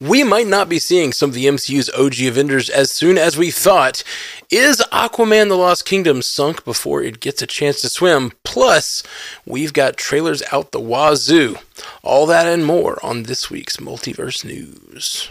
we might not be seeing some of the MCU's OG Avengers as soon as we thought. Is Aquaman the Lost Kingdom sunk before it gets a chance to swim? Plus, we've got trailers out the wazoo. All that and more on this week's Multiverse News.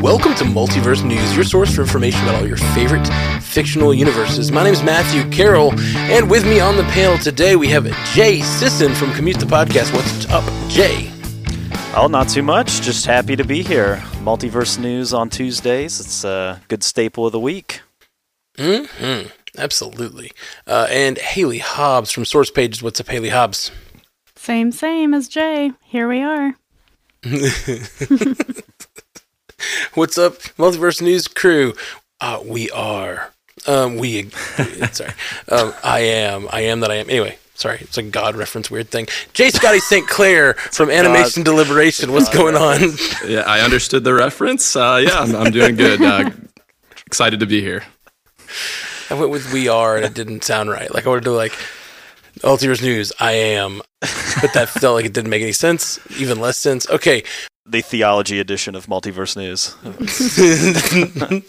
Welcome to Multiverse News, your source for information about all your favorite fictional universes. My name is Matthew Carroll, and with me on the panel today we have Jay Sisson from Commute the Podcast. What's up, Jay? Oh, not too much. Just happy to be here. Multiverse News on Tuesdays. It's a good staple of the week. hmm Absolutely. Uh, and Haley Hobbs from Source Pages. What's up, Haley Hobbs? Same, same as Jay. Here we are. What's up, Multiverse News crew? Uh, we are. Um, we. sorry. Um, I am. I am that I am. Anyway, sorry. It's a God reference, weird thing. J. Scotty St. Clair from Animation Deliberation. What's going on? Yeah, I understood the reference. Uh, yeah, I'm, I'm doing good. Uh, excited to be here. I went with we are, and it didn't sound right. Like I wanted to like Multiverse News. I am, but that felt like it didn't make any sense. Even less sense. Okay, The theology edition of Multiverse News.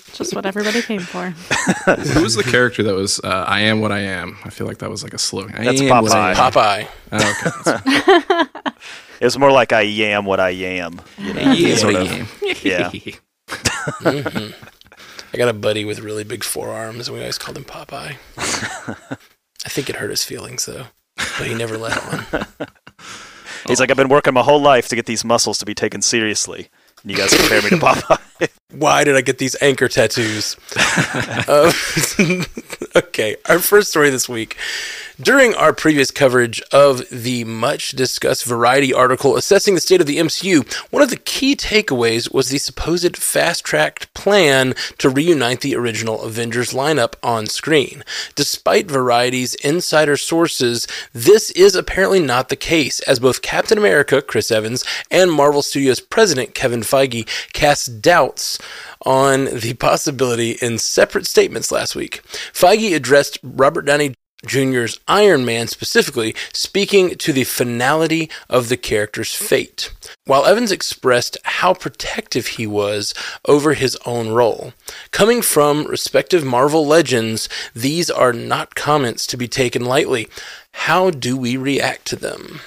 Just what everybody came for. Who was the character that was uh, "I am what I am"? I feel like that was like a slogan. I That's am what I Popeye. am. Popeye. Oh, okay. It was more like I am what I am. You know, Yeah, sort of- I am. Yeah. I got a buddy with really big forearms, and we always called him Popeye. I think it hurt his feelings though, but he never let on. He's like, I've been working my whole life to get these muscles to be taken seriously. And you guys compare me to Popeye. Why did I get these anchor tattoos? Uh, okay, our first story this week. During our previous coverage of the much discussed Variety article assessing the state of the MCU, one of the key takeaways was the supposed fast tracked plan to reunite the original Avengers lineup on screen. Despite Variety's insider sources, this is apparently not the case, as both Captain America, Chris Evans, and Marvel Studios president Kevin Feige cast on the possibility in separate statements last week. Feige addressed Robert Downey Jr.'s Iron Man specifically, speaking to the finality of the character's fate. While Evans expressed how protective he was over his own role. Coming from respective Marvel legends, these are not comments to be taken lightly. How do we react to them?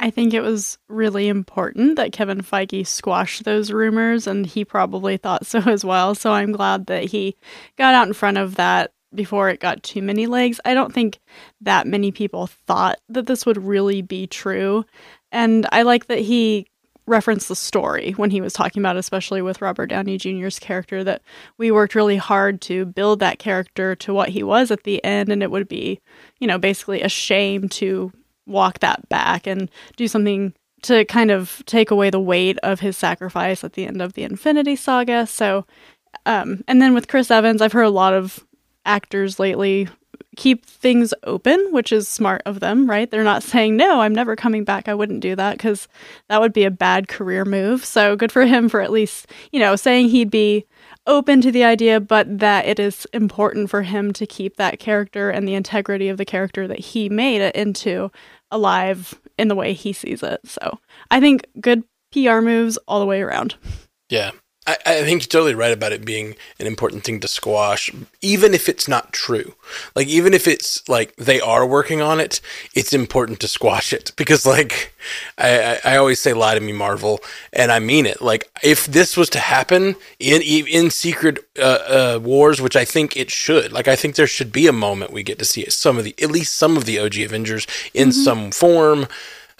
I think it was really important that Kevin Feige squashed those rumors, and he probably thought so as well. So I'm glad that he got out in front of that before it got too many legs. I don't think that many people thought that this would really be true. And I like that he referenced the story when he was talking about, especially with Robert Downey Jr.'s character, that we worked really hard to build that character to what he was at the end, and it would be, you know, basically a shame to walk that back and do something to kind of take away the weight of his sacrifice at the end of the Infinity Saga. So, um, and then with Chris Evans, I've heard a lot of actors lately keep things open, which is smart of them, right? They're not saying, no, I'm never coming back. I wouldn't do that because that would be a bad career move. So good for him for at least, you know, saying he'd be open to the idea, but that it is important for him to keep that character and the integrity of the character that he made it into alive in the way he sees it. So I think good PR moves all the way around. Yeah. I, I think you're totally right about it being an important thing to squash, even if it's not true. Like, even if it's like they are working on it, it's important to squash it because, like, I, I, I always say, "Lie to me, Marvel," and I mean it. Like, if this was to happen in in Secret uh, uh, Wars, which I think it should, like, I think there should be a moment we get to see some of the, at least some of the OG Avengers in some form.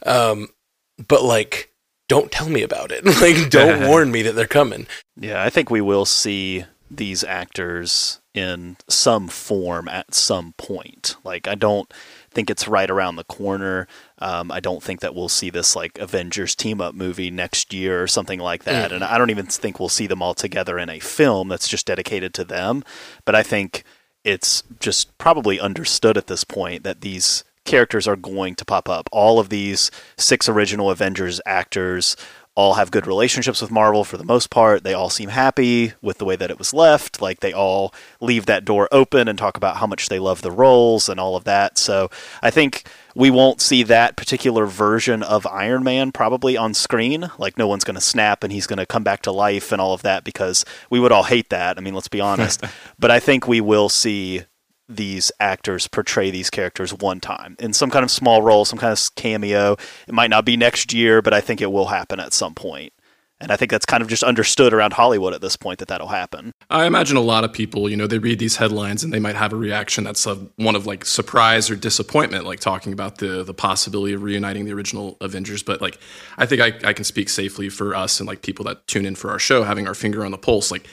Um, but like, don't tell me about it. like, don't warn me that they're coming. Yeah, I think we will see these actors in some form at some point. Like, I don't think it's right around the corner. Um, I don't think that we'll see this like Avengers team up movie next year or something like that. Mm. And I don't even think we'll see them all together in a film that's just dedicated to them. But I think it's just probably understood at this point that these characters are going to pop up. All of these six original Avengers actors all have good relationships with Marvel for the most part. They all seem happy with the way that it was left. Like they all leave that door open and talk about how much they love the roles and all of that. So I think we won't see that particular version of Iron Man probably on screen. Like no one's going to snap and he's going to come back to life and all of that because we would all hate that. I mean, let's be honest. but I think we will see these actors portray these characters one time in some kind of small role, some kind of cameo. It might not be next year, but I think it will happen at some point. And I think that's kind of just understood around Hollywood at this point that that'll happen. I imagine a lot of people, you know, they read these headlines and they might have a reaction that's a, one of like surprise or disappointment, like talking about the the possibility of reuniting the original Avengers. But like, I think I, I can speak safely for us and like people that tune in for our show, having our finger on the pulse. Like,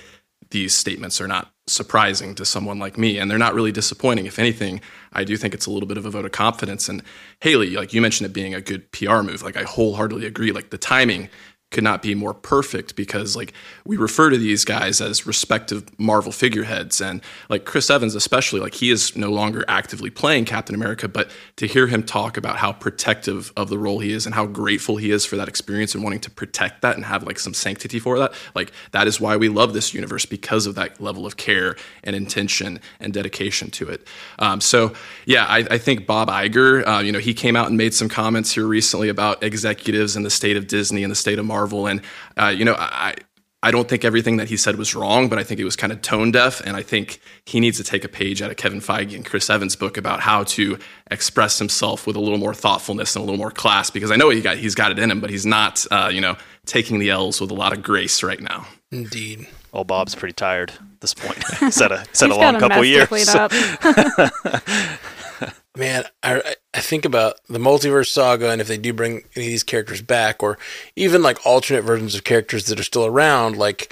these statements are not surprising to someone like me and they're not really disappointing. If anything i do think it's a little bit of a vote of confidence. And haley like you mentioned it being a good pr move. Like i wholeheartedly agree. Like the timing could not be more perfect because like we refer to these guys as respective Marvel figureheads. And like Chris Evans especially like he is no longer actively playing Captain America but to hear him talk about how protective of the role he is and how grateful he is for that experience and wanting to protect that and have like some sanctity for that like that is why we love this universe because of that level of care and intention and dedication to it. Um, so yeah I, I, think Bob Iger uh, you know he came out and made some comments here recently about executives in the state of Disney and the state of Marvel Marvel. And uh, you know, I I don't think everything that he said was wrong, but I think it was kind of tone deaf. And I think he needs to take a page out of Kevin Feige and Chris Evans' book about how to express himself with a little more thoughtfulness and a little more class. Because I know he got he's got it in him, but he's not uh, you know taking the L's with a lot of grace right now. Indeed. Oh, Bob's pretty tired at this point. said a said a long couple years. man, I I think about the multiverse saga, and if they do bring any of these characters back, or even like alternate versions of characters that are still around, like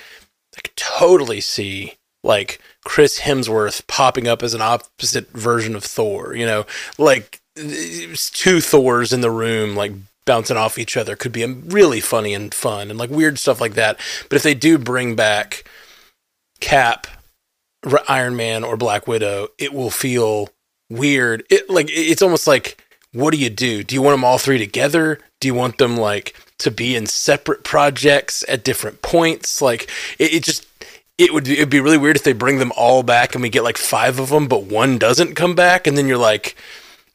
I could totally see like Chris Hemsworth popping up as an opposite version of Thor. You know, like two Thors in the room, like bouncing off each other, could be really funny and fun, and like weird stuff like that. But if they do bring back Cap, Iron Man, or Black Widow, it will feel weird. It like it's almost like what do you do? Do you want them all three together? Do you want them like to be in separate projects at different points? Like it, it just it would it'd be really weird if they bring them all back and we get like five of them, but one doesn't come back, and then you're like,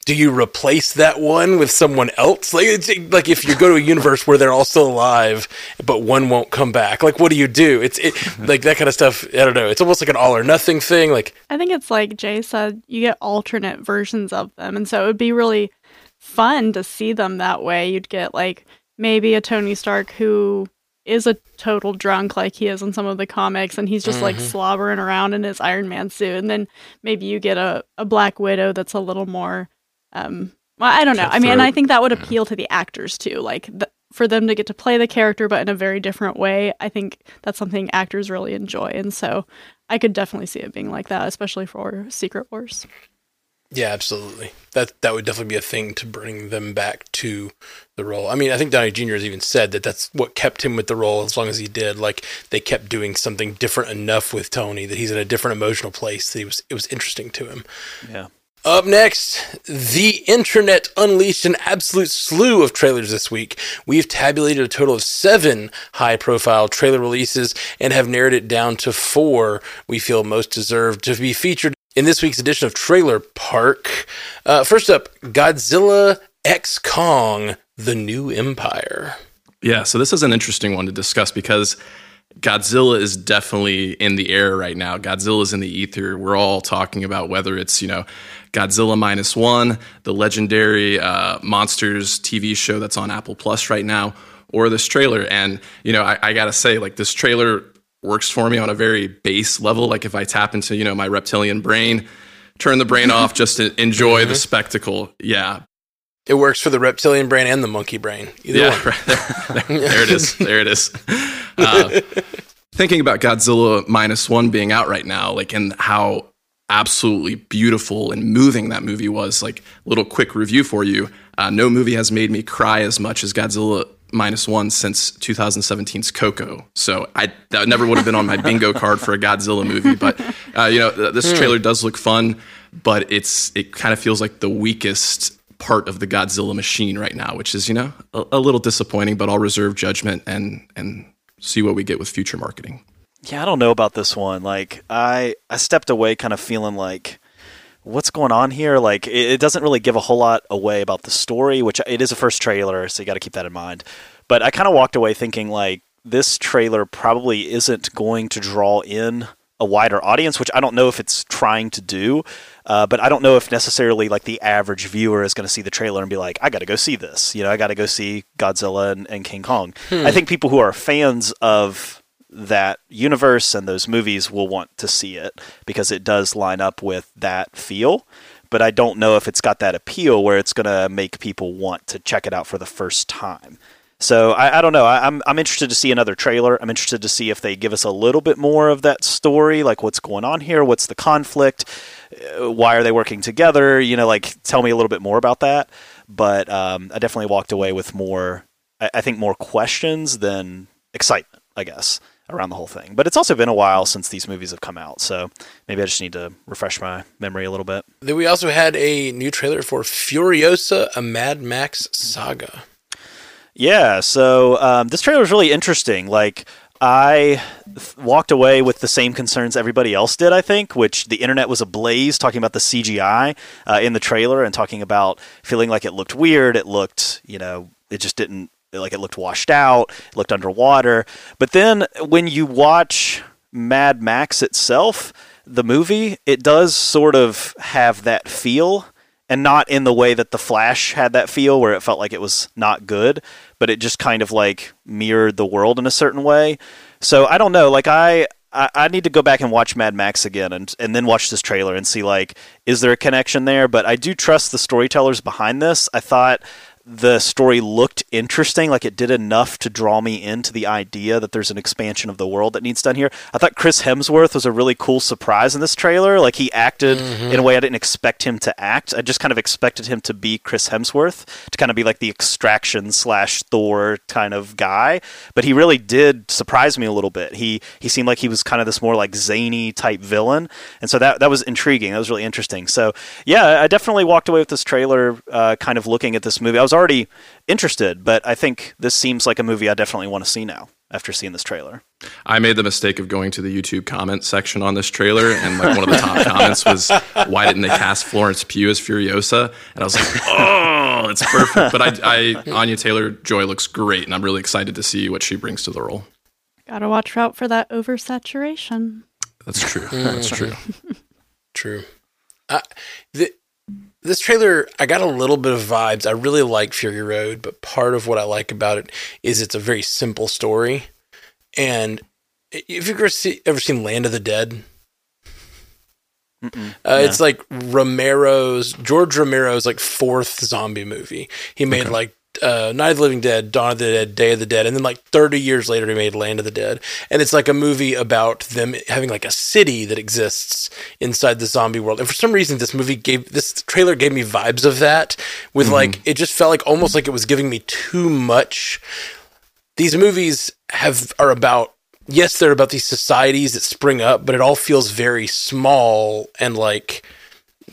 do you replace that one with someone else? Like, it's, like if you go to a universe where they're all still alive, but one won't come back, like what do you do? It's it like that kind of stuff. I don't know. It's almost like an all or nothing thing. Like I think it's like Jay said, you get alternate versions of them, and so it would be really fun to see them that way. You'd get like maybe a Tony Stark who is a total drunk like he is in some of the comics and he's just mm-hmm. like slobbering around in his Iron Man suit and then maybe you get a, a Black Widow that's a little more um, well, I don't know. I mean, and I think that would appeal to the actors too, like the, for them to get to play the character, but in a very different way. I think that's something actors really enjoy, and so I could definitely see it being like that, especially for Secret Wars. Yeah, absolutely. That that would definitely be a thing to bring them back to the role. I mean, I think Downey Jr. has even said that that's what kept him with the role as long as he did. Like they kept doing something different enough with Tony that he's in a different emotional place. That he was it was interesting to him. Yeah. Up next, the internet unleashed an absolute slew of trailers this week. We've tabulated a total of seven high profile trailer releases and have narrowed it down to four we feel most deserve to be featured in this week's edition of Trailer Park. Uh, first up, Godzilla X Kong, The New Empire. Yeah, so this is an interesting one to discuss because Godzilla is definitely in the air right now. Godzilla is in the ether. We're all talking about whether it's, you know, Godzilla Minus One, the legendary uh, Monsters TV show that's on Apple Plus right now, or this trailer. And, you know, I, I got to say, like, this trailer works for me on a very base level. Like, if I tap into, you know, my reptilian brain, turn the brain off just to enjoy mm-hmm. the spectacle. Yeah. It works for the reptilian brain and the monkey brain. Either yeah, right there, there, there, it is. There it is. Uh, thinking about Godzilla minus one being out right now, like, and how absolutely beautiful and moving that movie was. Like, little quick review for you. Uh, no movie has made me cry as much as Godzilla minus one since 2017's Coco. So I that never would have been on my bingo card for a Godzilla movie. But uh, you know, this trailer does look fun, but it's it kind of feels like the weakest part of the Godzilla machine right now, which is you know a, a little disappointing. But I'll reserve judgment and and see what we get with future marketing. Yeah, I don't know about this one. Like I I stepped away kind of feeling like what's going on here? Like it, it doesn't really give a whole lot away about the story, which it is a first trailer, so you got to keep that in mind. But I kind of walked away thinking like this trailer probably isn't going to draw in a wider audience, which I don't know if it's trying to do. Uh, but I don't know if necessarily like the average viewer is going to see the trailer and be like, I got to go see this. You know, I got to go see Godzilla and, and King Kong. Hmm. I think people who are fans of that universe and those movies will want to see it because it does line up with that feel. But I don't know if it's got that appeal where it's going to make people want to check it out for the first time. So I, I don't know. I, I'm I'm interested to see another trailer. I'm interested to see if they give us a little bit more of that story, like what's going on here, what's the conflict, uh, why are they working together? You know, like tell me a little bit more about that. But um, I definitely walked away with more. I, I think more questions than excitement. I guess around the whole thing. But it's also been a while since these movies have come out, so maybe I just need to refresh my memory a little bit. Then we also had a new trailer for Furiosa, a Mad Max saga. Yeah, so um, this trailer is really interesting. Like, I th- walked away with the same concerns everybody else did, I think, which the internet was ablaze talking about the CGI uh, in the trailer and talking about feeling like it looked weird. It looked, you know, it just didn't like it looked washed out, it looked underwater. But then when you watch Mad Max itself, the movie, it does sort of have that feel and not in the way that the Flash had that feel where it felt like it was not good, but it just kind of like mirrored the world in a certain way. So I don't know, like I I, need to go back and watch Mad Max again and and then watch this trailer and see like is there a connection there? But I do trust the storytellers behind this. I thought the story looked interesting, like it did enough to draw me into the idea that there's an expansion of the world that needs done here. I thought Chris Hemsworth was a really cool surprise in this trailer. Like he acted mm-hmm. in a way I didn't expect him to act. I just kind of expected him to be Chris Hemsworth, to kind of be like the extraction slash Thor kind of guy. But he really did surprise me a little bit. He he seemed like he was kind of this more like zany type villain, and so that that was intriguing. That was really interesting. So yeah, I definitely walked away with this trailer, uh, kind of looking at this movie. I was was already interested, but I think this seems like a movie I definitely want to see now after seeing this trailer. I made the mistake of going to the YouTube comment section on this trailer, and like one of the top comments was, "Why didn't they cast Florence Pugh as Furiosa?" And I was like, "Oh, it's perfect." But I, I Anya Taylor Joy looks great, and I'm really excited to see what she brings to the role. Gotta watch out for that oversaturation. That's true. That's true. true. Uh, the, this trailer, I got a little bit of vibes. I really like Fury Road, but part of what I like about it is it's a very simple story. And if you've ever, see, ever seen Land of the Dead, uh, it's like Romero's George Romero's like fourth zombie movie. He made okay. like uh, Night of the Living Dead, Dawn of the Dead, Day of the Dead, and then like 30 years later, he made Land of the Dead. And it's like a movie about them having like a city that exists inside the zombie world. And for some reason, this movie gave this trailer gave me vibes of that. With mm-hmm. like, it just felt like almost like it was giving me too much. These movies have are about yes, they're about these societies that spring up, but it all feels very small and like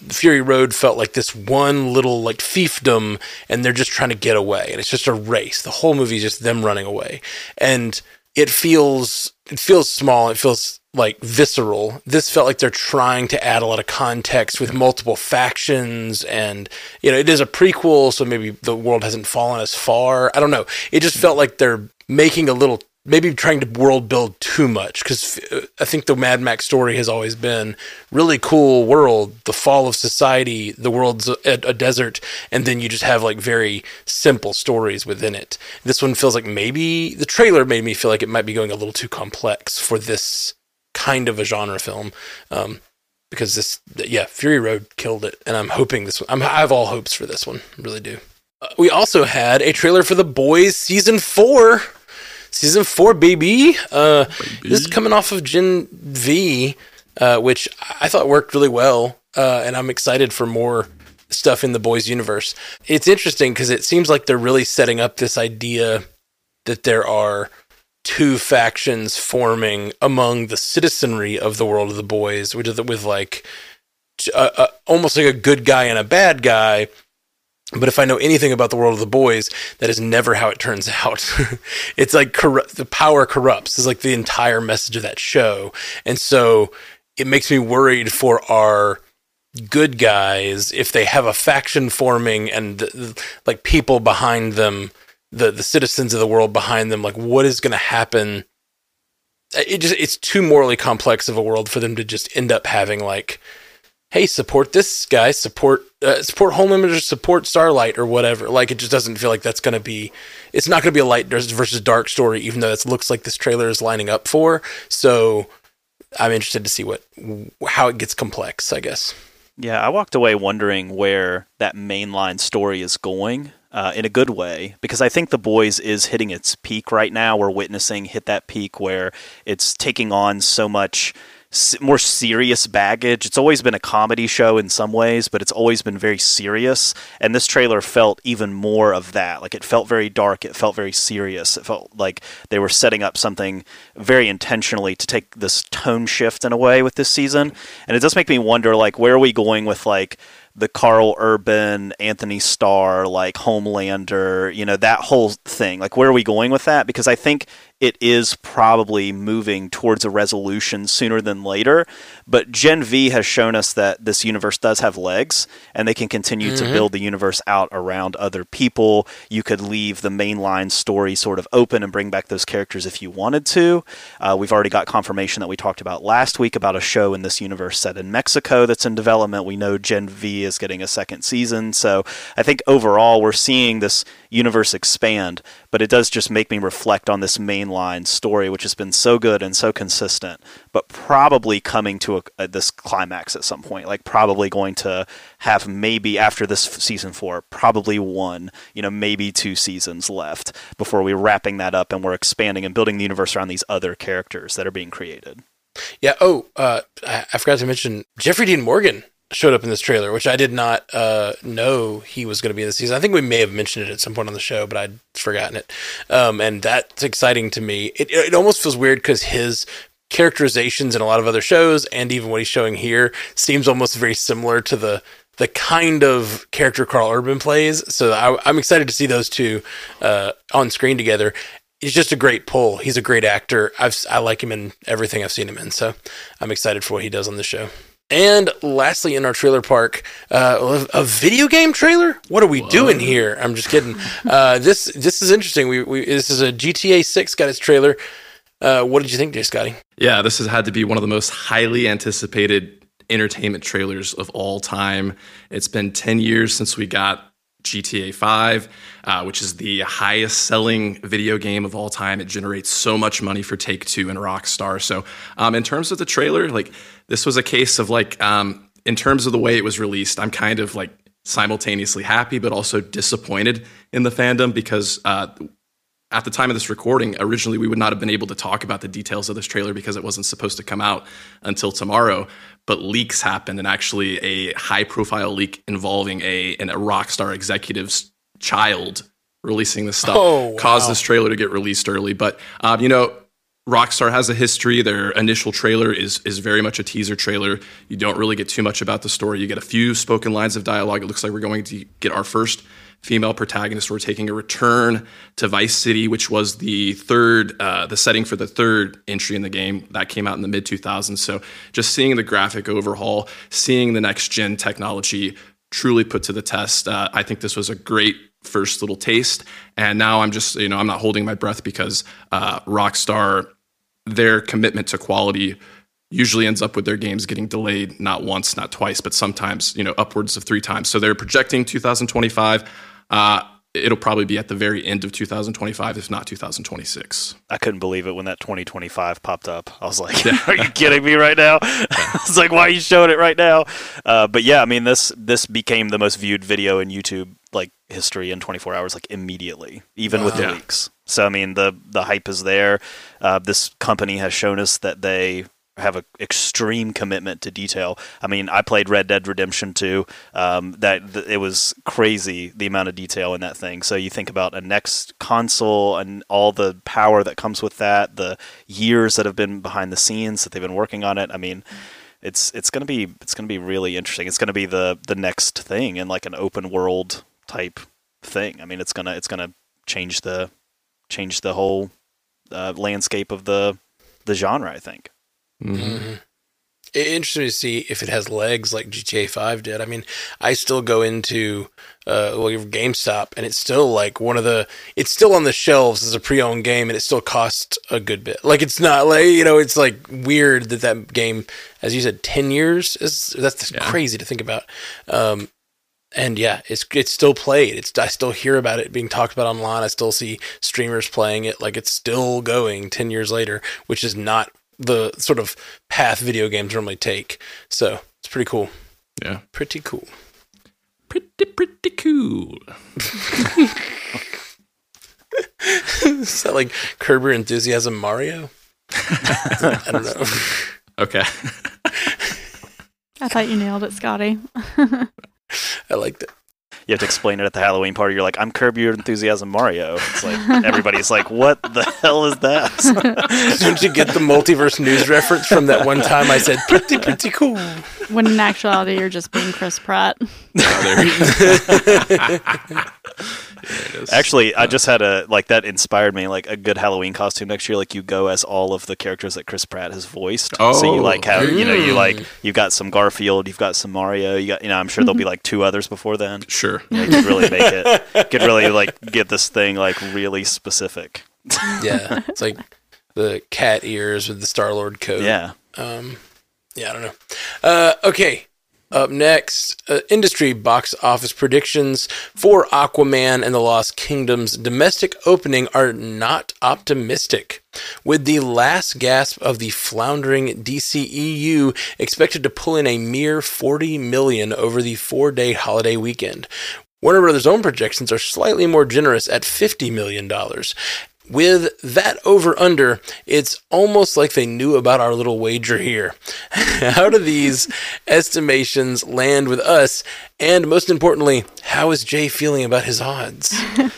Fury Road felt like this one little like fiefdom, and they're just trying to get away, and it's just a race. The whole movie is just them running away, and it feels it feels small. It feels like visceral. This felt like they're trying to add a lot of context with multiple factions, and you know it is a prequel, so maybe the world hasn't fallen as far. I don't know. It just felt like they're making a little maybe trying to world build too much because I think the Mad Max story has always been really cool world, the fall of society, the world's a, a, desert, and then you just have like very simple stories within it. This one feels like maybe the trailer made me feel like it might be going a little too complex for this kind of a genre film. Um, because this, yeah, Fury Road killed it, and I'm hoping this. One, I'm, I have all hopes for this one, really do. Uh, we also had a trailer for The Boys season four season four, baby. Uh, baby. This is coming off of Gen V. uh, which I thought worked really well, uh, and I'm excited for more stuff in the boys universe. It's interesting because it seems like they're really setting up this idea that there are two factions forming among the citizenry of the world of the boys, which is with like uh, uh, almost like a good guy and a bad guy. But if I know anything about the world of the boys, that is never how it turns out. it's like corru- the power corrupts. Is like the entire message of that show, and so it makes me worried for our good guys if they have a faction forming and like people behind them the the citizens of the world behind them like what is going to happen it just it's too morally complex of a world for them to just end up having like hey support this guy support uh, support Homelander support starlight or whatever like it just doesn't feel like that's going to be it's not going to be a light versus dark story even though it looks like this trailer is lining up for so i'm interested to see what how it gets complex i guess yeah i walked away wondering where that mainline story is going uh, in a good way because I think The Boys is hitting its peak right now. We're witnessing hit that peak where it's taking on so much more serious baggage. It's always been a comedy show in some ways, but it's always been very serious. And this trailer felt even more of that. Like it felt very dark. It felt very serious. It felt like they were setting up something very intentionally to take this tone shift in a way with this season. And it does make me wonder, like, where are we going with like the Karl Urban, Anthony Starr, like Homelander, you know, that whole thing. Like, where are we going with that? Because I think it is probably moving towards a resolution sooner than later. But Gen V has shown us that this universe does have legs and they can continue mm-hmm. to build the universe out around other people. You could leave the mainline story sort of open and bring back those characters if you wanted to. Uh, we've already got confirmation that we talked about last week about a show in this universe set in Mexico that's in development. We know Gen V is getting a second season. So I think overall we're seeing this universe expand, but it does just make me reflect on this mainline story, which has been so good and so consistent, but probably coming to a, a, this climax at some point. Like probably going to have maybe after this season four, probably one, you know, maybe two seasons left before we're wrapping that up and we're expanding and building the universe around these other characters that are being created. Yeah. Oh, uh, I forgot to mention Jeffrey Dean Morgan showed up in this trailer, which I did not uh, know he was going to be in the season. I think we may have mentioned it at some point on the show, but I'd forgotten it. Um, and that's exciting to me. It, it almost feels weird because his characterizations in a lot of other shows and even what he's showing here seems almost very similar to the the kind of character Karl Urban plays. So I, am excited to see those two uh, on screen together. He's just a great pull. He's a great actor. I've I like him in everything I've seen him in. So I'm excited for what he does on the show. And lastly, in our trailer park, uh, a video game trailer. What are we Whoa. doing here? I'm just kidding. Uh, this this is interesting. We, we this is a GTA Six got its trailer. Uh, what did you think, Jay Scotty? Yeah, this has had to be one of the most highly anticipated entertainment trailers of all time. It's been 10 years since we got GTA 5, uh, which is the highest selling video game of all time. It generates so much money for Take Two and Rockstar. So, um, in terms of the trailer, like this was a case of like, um, in terms of the way it was released, I'm kind of like simultaneously happy but also disappointed in the fandom because uh, at the time of this recording, originally we would not have been able to talk about the details of this trailer because it wasn't supposed to come out until tomorrow. But leaks happened, and actually, a high-profile leak involving a an, a Rockstar executive's child releasing this stuff oh, wow. caused this trailer to get released early. But um, you know, Rockstar has a history. Their initial trailer is is very much a teaser trailer. You don't really get too much about the story. You get a few spoken lines of dialogue. It looks like we're going to get our first female protagonist. We're taking a return to Vice City, which was the third, uh, the setting for the third entry in the game that came out in the mid 2000s. So just seeing the graphic overhaul, seeing the next gen technology truly put to the test, uh, I think this was a great first little taste. And now I'm just, you know, I'm not holding my breath because uh, Rockstar, their commitment to quality usually ends up with their games getting delayed not once not twice but sometimes you know upwards of three times so they're projecting 2025 uh, it'll probably be at the very end of 2025, if not 2026. I couldn't believe it when that 2025 popped up. I was like, "Are you kidding me right now?" I was like, "Why are you showing it right now?" Uh, but yeah, I mean this this became the most viewed video in YouTube like history in 24 hours, like immediately, even wow. with the yeah. leaks. So I mean the the hype is there. Uh, this company has shown us that they have an extreme commitment to detail. I mean, I played Red Dead Redemption 2. Um, that th- it was crazy the amount of detail in that thing. So you think about a next console and all the power that comes with that, the years that have been behind the scenes that they've been working on it. I mean, it's it's gonna be it's gonna be really interesting. It's gonna be the the next thing in like an open world type thing. I mean, it's gonna it's gonna change the change the whole uh, landscape of the the genre. I think. Mm-hmm. Interesting to see if it has legs like GTA Five did. I mean, I still go into uh, well, GameStop, and it's still like one of the. It's still on the shelves as a pre-owned game, and it still costs a good bit. Like it's not like you know, it's like weird that that game, as you said, ten years is that's yeah. crazy to think about. Um, and yeah, it's it's still played. It's I still hear about it being talked about online. I still see streamers playing it. Like it's still going ten years later, which is not the sort of path video games normally take. So it's pretty cool. Yeah. Pretty cool. Pretty, pretty cool. Is that like Curb Your Enthusiasm Mario? I don't know. Okay. I thought you nailed it, Scotty. I liked it you have to explain it at the Halloween party. You're like, I'm Curb Your Enthusiasm Mario. It's like everybody's like, what the hell is that? Don't you get the multiverse news reference from that one time I said pretty pretty cool? When in actuality you're just being Chris Pratt. Oh, Actually, I just had a like that inspired me like a good Halloween costume next year. Like you go as all of the characters that Chris Pratt has voiced. Oh, so you like have you know you like you've got some Garfield, you've got some Mario, you got you know I'm sure there'll be like two others before then. Sure, yeah, you could really make it. Could really like get this thing like really specific. yeah, it's like the cat ears with the Star Lord coat. Yeah. Um, yeah, I don't know. Uh, okay, up next, uh, industry box office predictions for Aquaman and the Lost Kingdom's domestic opening are not optimistic. With the last gasp of the floundering DCEU expected to pull in a mere 40 million over the 4-day holiday weekend. Warner Brothers' own projections are slightly more generous at $50 million. With that over under, it's almost like they knew about our little wager here. how do these estimations land with us? And most importantly, how is Jay feeling about his odds?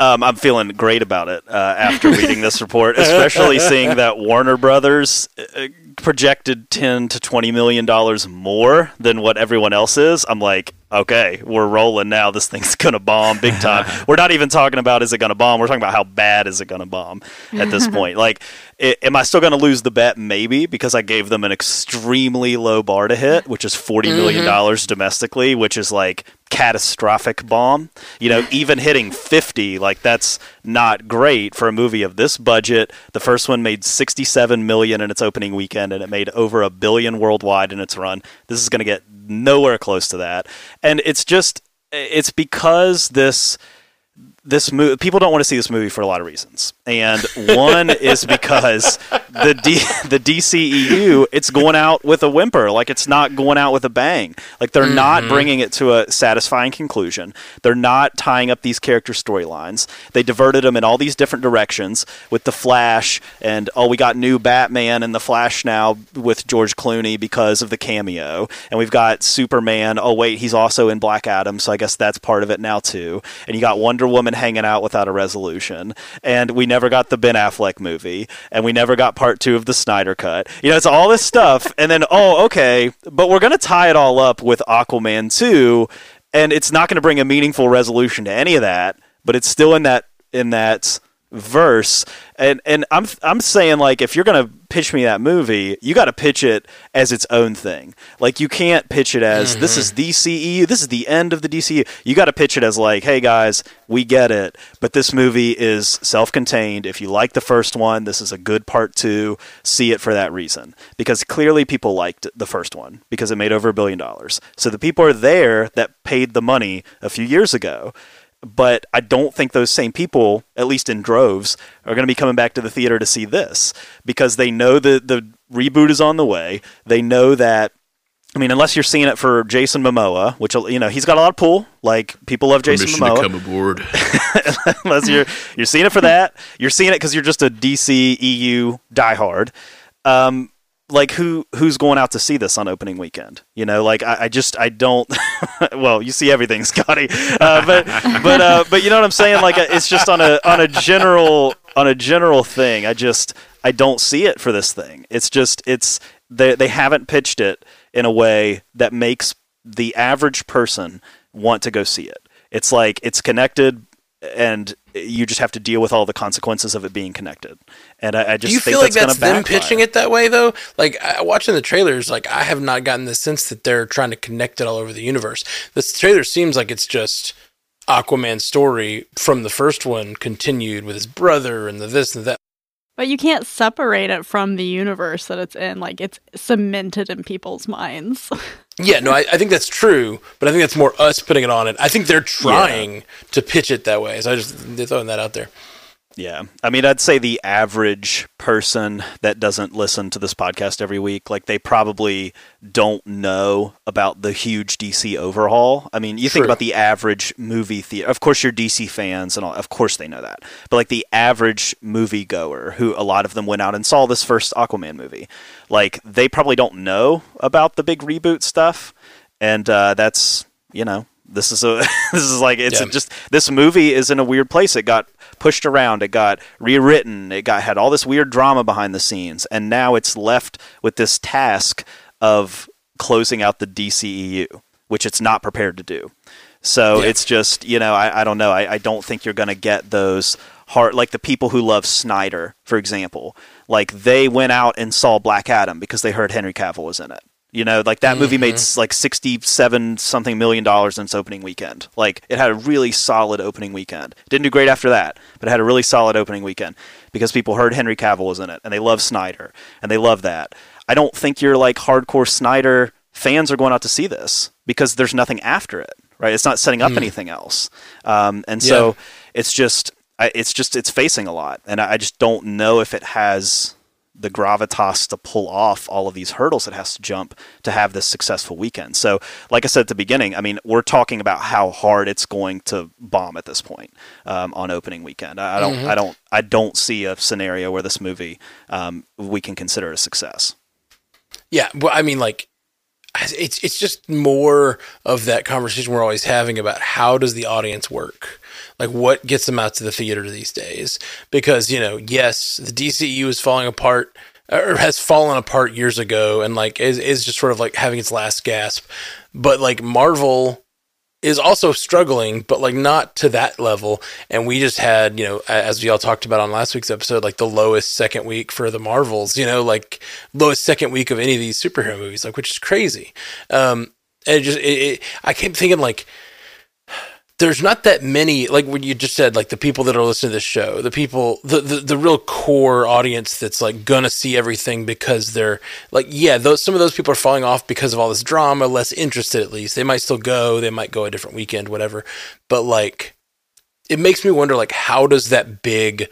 Um, I'm feeling great about it uh, after reading this report, especially seeing that Warner Brothers uh, projected 10 to 20 million dollars more than what everyone else is. I'm like, okay, we're rolling now. This thing's going to bomb big time. we're not even talking about is it going to bomb. We're talking about how bad is it going to bomb at this point. Like, it, am I still going to lose the bet? Maybe because I gave them an extremely low bar to hit, which is forty million mm-hmm. dollars mm-hmm. domestically, which is like catastrophic bomb. You know, even hitting 50, like that's not great for a movie of this budget. The first one made 67 million in its opening weekend and it made over a billion worldwide in its run. This is going to get nowhere close to that. And it's just it's because this this movie people don't want to see this movie for a lot of reasons. And one is because the D, the DCEU it's going out with a whimper like it's not going out with a bang. Like they're mm-hmm. not bringing it to a satisfying conclusion. They're not tying up these character storylines. They diverted them in all these different directions with the Flash and oh we got new Batman and the Flash now with George Clooney because of the cameo. And we've got Superman. Oh wait he's also in Black Adam so I guess that's part of it now too. And you got Wonder Woman hanging out without a resolution, and we never got the Ben Affleck movie, and we never got part two of the Snyder Cut. You know, it's all this stuff, and then oh, okay, but we're gonna tie it all up with Aquaman two, and it's not going to bring a meaningful resolution to any of that, but it's still in that in that verse and and I'm I'm saying like if you're gonna pitch me that movie, you got to pitch it as its own thing. Like you can't pitch it as mm-hmm. this is the CEU, this is the end of the DCU. You got to pitch it as like, hey guys, we get it, but this movie is self-contained. If you like the first one, this is a good part two. See it for that reason because clearly people liked the first one because it made over a billion dollars. So the people are there that paid the money a few years ago but I don't think those same people, at least in droves, are going to be coming back to the theater to see this because they know that the reboot is on the way. They know that. I mean, unless you're seeing it for Jason Momoa, which you know he's got a lot of pull. Like people love Jason Permission Momoa. To come aboard. unless you're you're seeing it for that, you're seeing it because you're just a DC EU diehard. Um, like who who's going out to see this on opening weekend? You know, like I, I just I don't. well, you see everything, Scotty, uh, but but uh, but you know what I'm saying? Like uh, it's just on a on a general on a general thing. I just I don't see it for this thing. It's just it's they they haven't pitched it in a way that makes the average person want to go see it. It's like it's connected and you just have to deal with all the consequences of it being connected. And I, I just do you think feel like that's, that's them backfire. pitching it that way though? Like I, watching the trailers, like I have not gotten the sense that they're trying to connect it all over the universe. This trailer seems like it's just Aquaman's story from the first one continued with his brother and the this and that. But you can't separate it from the universe that it's in. Like it's cemented in people's minds. Yeah, no, I, I think that's true, but I think that's more us putting it on it. I think they're trying to pitch it that way. So I just they're throwing that out there. Yeah. I mean, I'd say the average person that doesn't listen to this podcast every week, like they probably don't know about the huge DC overhaul. I mean, you think about the average movie theater. Of course, you're DC fans and all, of course they know that. But like the average movie goer who a lot of them went out and saw this first Aquaman movie, like they probably don't know about the big reboot stuff. And uh, that's, you know, this is a this is like it's Yeah. just this movie is in a weird place. It got pushed around, it got rewritten, it got had all this weird drama behind the scenes, and now it's left with this task of closing out the DCEU, which it's not prepared to do. So Yeah. it's just you know I, I don't know I, I don't think you're gonna get those heart like the people who love Snyder for example like they went out and saw Black Adam because they heard Henry Cavill was in it. You know, like that movie made like sixty-seven something million dollars in its opening weekend. Like it had a really solid opening weekend. Didn't do great after that, but it had a really solid opening weekend because people heard Henry Cavill was in it and they love Snyder and they love that. I don't think you're like hardcore Snyder fans are going out to see this because there's nothing after it, right? It's not setting up anything else, um, and so Yeah. it's just, it's just, it's facing a lot, and I just don't know if it has the gravitas to pull off all of these hurdles it has to jump to have this successful weekend. So, like I said at the beginning, I mean, we're talking about how hard it's going to bomb at this point um, on opening weekend. I, I don't, I don't, I don't see a scenario where this movie um, we can consider a success. Yeah, well, I mean, like, it's it's just more of that conversation we're always having about how does the audience work, like what gets them out to the theater these days? Because you know, yes, the DCU is falling apart or has fallen apart years ago, and like is is just sort of like having its last gasp. But like Marvel is also struggling, but like not to that level. And we just had, you know, as we all talked about on last week's episode, like the lowest second week for the Marvels, you know, like lowest second week of any of these superhero movies, like which is crazy. Um, and it just, it, it, I kept thinking like, there's not that many like what you just said like the people that are listening to this show the people the, the the real core audience that's like gonna see everything because they're like yeah those some of those people are falling off because of all this drama less interested at least. They might still go they might go a different weekend whatever. But like it makes me wonder like how does that big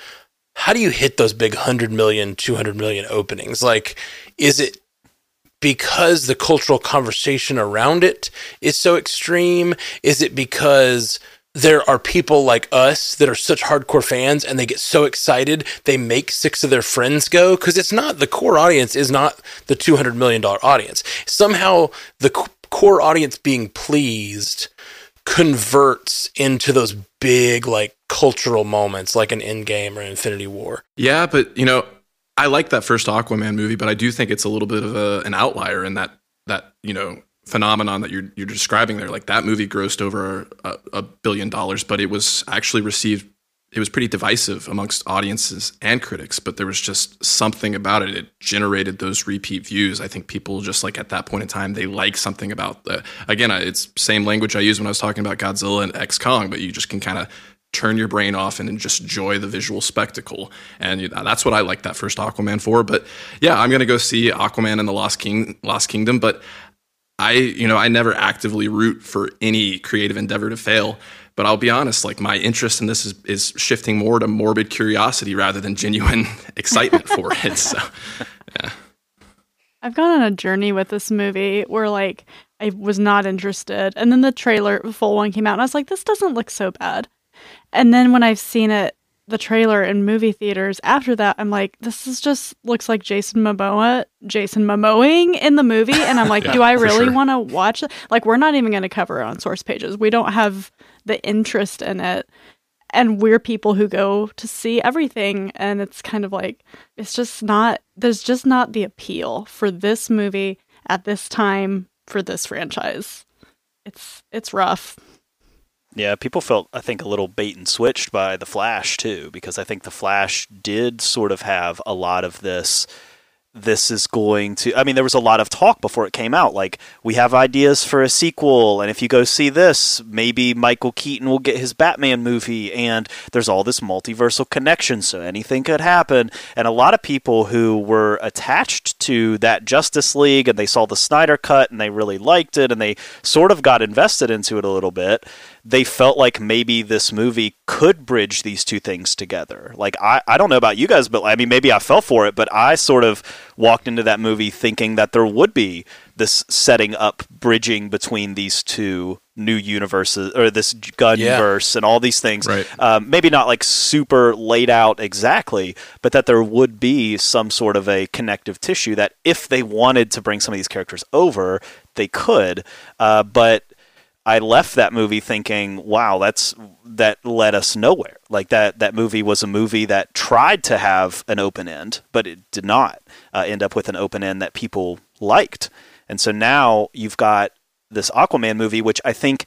how do you hit those big 100 million 200 million openings? Like is it because the cultural conversation around it is so extreme? Is it because there are people like us that are such hardcore fans and they get so excited they make six of their friends go? Because it's not the core audience is not the $200 million audience. Somehow the core audience being pleased converts into those big like cultural moments like an Endgame or Infinity War. Yeah, but you know, I like that first Aquaman movie, but I do think it's a little bit of a, an outlier in that that you know phenomenon that you're you're describing there. Like that movie grossed over a, a billion dollars, but it was actually received. It was pretty divisive amongst audiences and critics, but there was just something about it. It generated those repeat views. I think people just like at that point in time they like something about the. Again, it's same language I used when I was talking about Godzilla and X Kong, but you just can kind of turn your brain off and just enjoy the visual spectacle. And you know, that's what I like that first Aquaman for. But yeah, I'm gonna go see Aquaman and the Lost King, Lost Kingdom. But I, you know, I never actively root for any creative endeavor to fail. But I'll be honest, like my interest in this is, is shifting more to morbid curiosity rather than genuine excitement for it. So yeah. I've gone on a journey with this movie where like I was not interested, and then the trailer, the full one came out, and I was like, this doesn't look so bad. And then when I've seen it the trailer in movie theaters, after that, I'm like, this is just looks like Jason Momoa, Jason Momoing in the movie, and I'm like, Yeah, do I really sure. want to watch it? Like, we're not even going to cover it on source pages. We don't have the interest in it, and we're people who go to see everything, and it's kind of like it's just not. There's just not the appeal for this movie at this time for this franchise. It's it's rough. Yeah, people felt I think a little bait and switched by the Flash too, because I think the Flash did sort of have a lot of this. This is going to. I mean, there was a lot of talk before it came out. Like, we have ideas for a sequel, and if you go see this, maybe Michael Keaton will get his Batman movie, and there's all this multiversal connection, so anything could happen. And a lot of people who were attached to that Justice League, and they saw the Snyder cut, and they really liked it, and they sort of got invested into it a little bit they felt like maybe this movie could bridge these two things together. Like I, I don't know about you guys, but I mean maybe I fell for it, but I sort of walked into that movie thinking that there would be this setting up bridging between these two new universes or this gunverse and all these things. Right. Um, maybe not like super laid out exactly, but that there would be some sort of a connective tissue that if they wanted to bring some of these characters over, they could. Uh, but I left that movie thinking, wow, that's that led us nowhere. Like that that movie was a movie that tried to have an open end, but it did not uh, end up with an open end that people liked. And so now you've got this Aquaman movie, which I think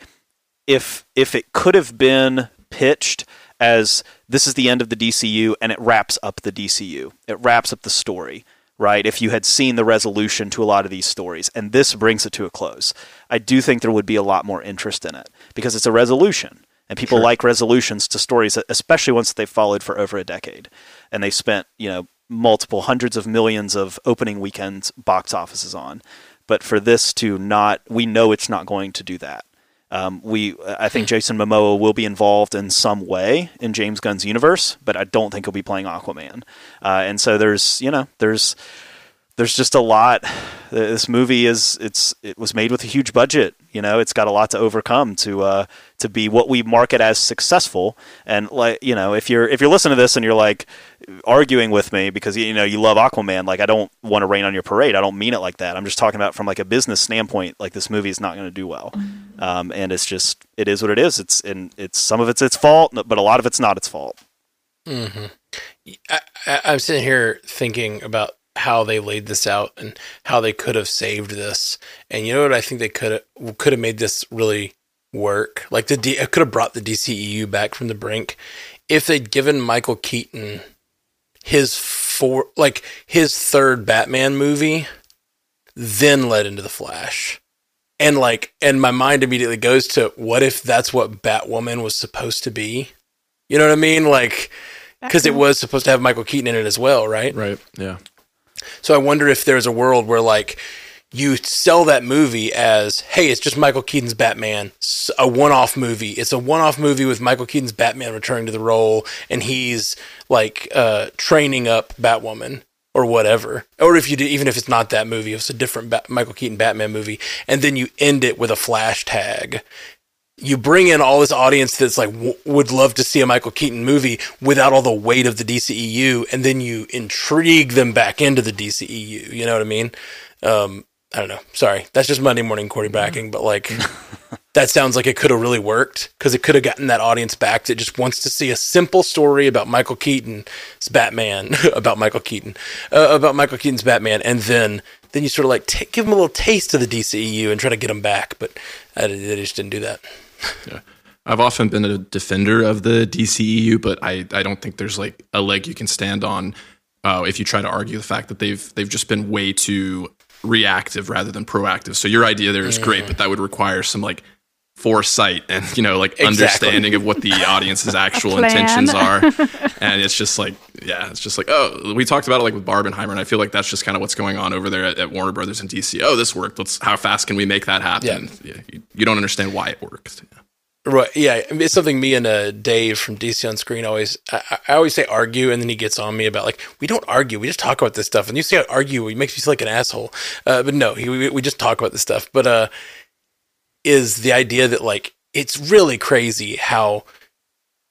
if if it could have been pitched as this is the end of the DCU and it wraps up the DCU, it wraps up the story right? If you had seen the resolution to a lot of these stories, and this brings it to a close, I do think there would be a lot more interest in it because it's a resolution. And people like resolutions to stories, especially once they've followed for over a decade. And they've spent, you know, multiple hundreds of millions of opening weekend box offices on. But for this to not, we know it's not going to do that. Um, we, I think Jason Momoa will be involved in some way in James Gunn's universe, but I don't think he'll be playing Aquaman. Uh, and so there's, you know, there's there's just a lot. This movie is it's it was made with a huge budget. You know, it's got a lot to overcome to uh, to be what we market as successful. And like you know, if you're if you're listening to this and you're like arguing with me because you know you love Aquaman, like I don't want to rain on your parade. I don't mean it like that. I'm just talking about from like a business standpoint. Like this movie is not going to do well, um, and it's just it is what it is. It's and it's some of it's its fault, but a lot of it's not its fault. I, I, I'm sitting here thinking about how they laid this out and how they could have saved this. And you know what? I think they could have could have made this really work. Like the D, it could have brought the DCEU back from the brink if they'd given Michael Keaton his four like his third Batman movie, then led into the Flash. And like, and my mind immediately goes to what if that's what Batwoman was supposed to be? You know what I mean? Like, because it was supposed to have Michael Keaton in it as well, right? Right. Yeah. So I wonder if there's a world where like you sell that movie as, hey, it's just Michael Keaton's Batman, a one-off movie. It's a one-off movie with Michael Keaton's Batman returning to the role, and he's like uh, training up Batwoman or whatever. Or if you do, even if it's not that movie, if it's a different Bat- Michael Keaton Batman movie, and then you end it with a flash tag you bring in all this audience that's like w- would love to see a Michael Keaton movie without all the weight of the DCEU, and then you intrigue them back into the DCEU. You know what I mean? Um, I don't know. Sorry, that's just Monday morning quarterbacking, but like that sounds like it could have really worked because it could have gotten that audience back that just wants to see a simple story about Michael Keaton's Batman, about Michael Keaton, uh, about Michael Keaton's Batman, and then then you sort of like t- give them a little taste of the DCEU and try to get them back, but they just didn't do that. I've often been a defender of the DCEU, but I, I don't think there's like a leg you can stand on uh, if you try to argue the fact that they've they've just been way too reactive rather than proactive. So your idea there is great, but that would require some like foresight and you know like Exactly. understanding of what the audience's actual intentions are. and it's just like yeah, it's just like oh, we talked about it like with Barbenheimer, and I feel like that's just kind of what's going on over there at, at Warner Brothers and DC. Oh, this worked. Let's how fast can we make that happen? Yeah, you, you don't understand why it worked. Yeah. Right. Yeah. It's something me and uh, Dave from DC on Screen always, I, I always say argue, and then he gets on me about like, we don't argue, we just talk about this stuff. And you say argue, it makes me feel like an asshole. Uh, but no, he, we, we just talk about this stuff. But uh, is the idea that like, it's really crazy how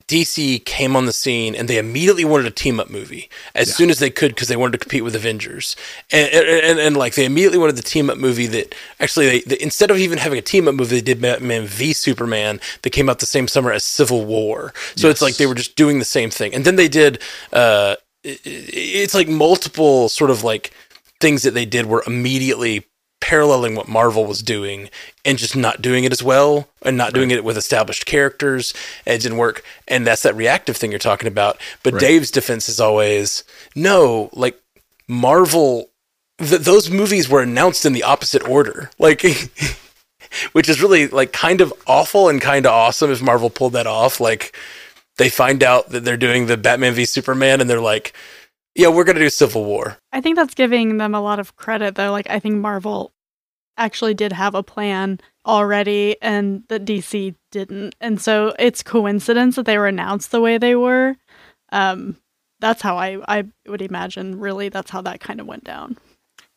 DC came on the scene and they immediately wanted a team up movie as yeah. soon as they could because they wanted to compete with Avengers. And, and, and, and, like they immediately wanted the team up movie that actually they, they, instead of even having a team up movie, they did Batman v Superman that came out the same summer as Civil War. So yes. it's like they were just doing the same thing. And then they did, uh, it, it's like multiple sort of like things that they did were immediately paralleling what Marvel was doing and just not doing it as well and not right. doing it with established characters. It didn't work. And that's that reactive thing you're talking about. But right. Dave's defense is always no, like Marvel, th- those movies were announced in the opposite order. Like, which is really like kind of awful and kind of awesome if Marvel pulled that off. Like, they find out that they're doing the Batman v Superman and they're like, yeah, we're going to do Civil War. I think that's giving them a lot of credit, though. Like, I think Marvel actually did have a plan already and that DC didn't. And so it's coincidence that they were announced the way they were. Um, that's how I, I would imagine, really, that's how that kind of went down.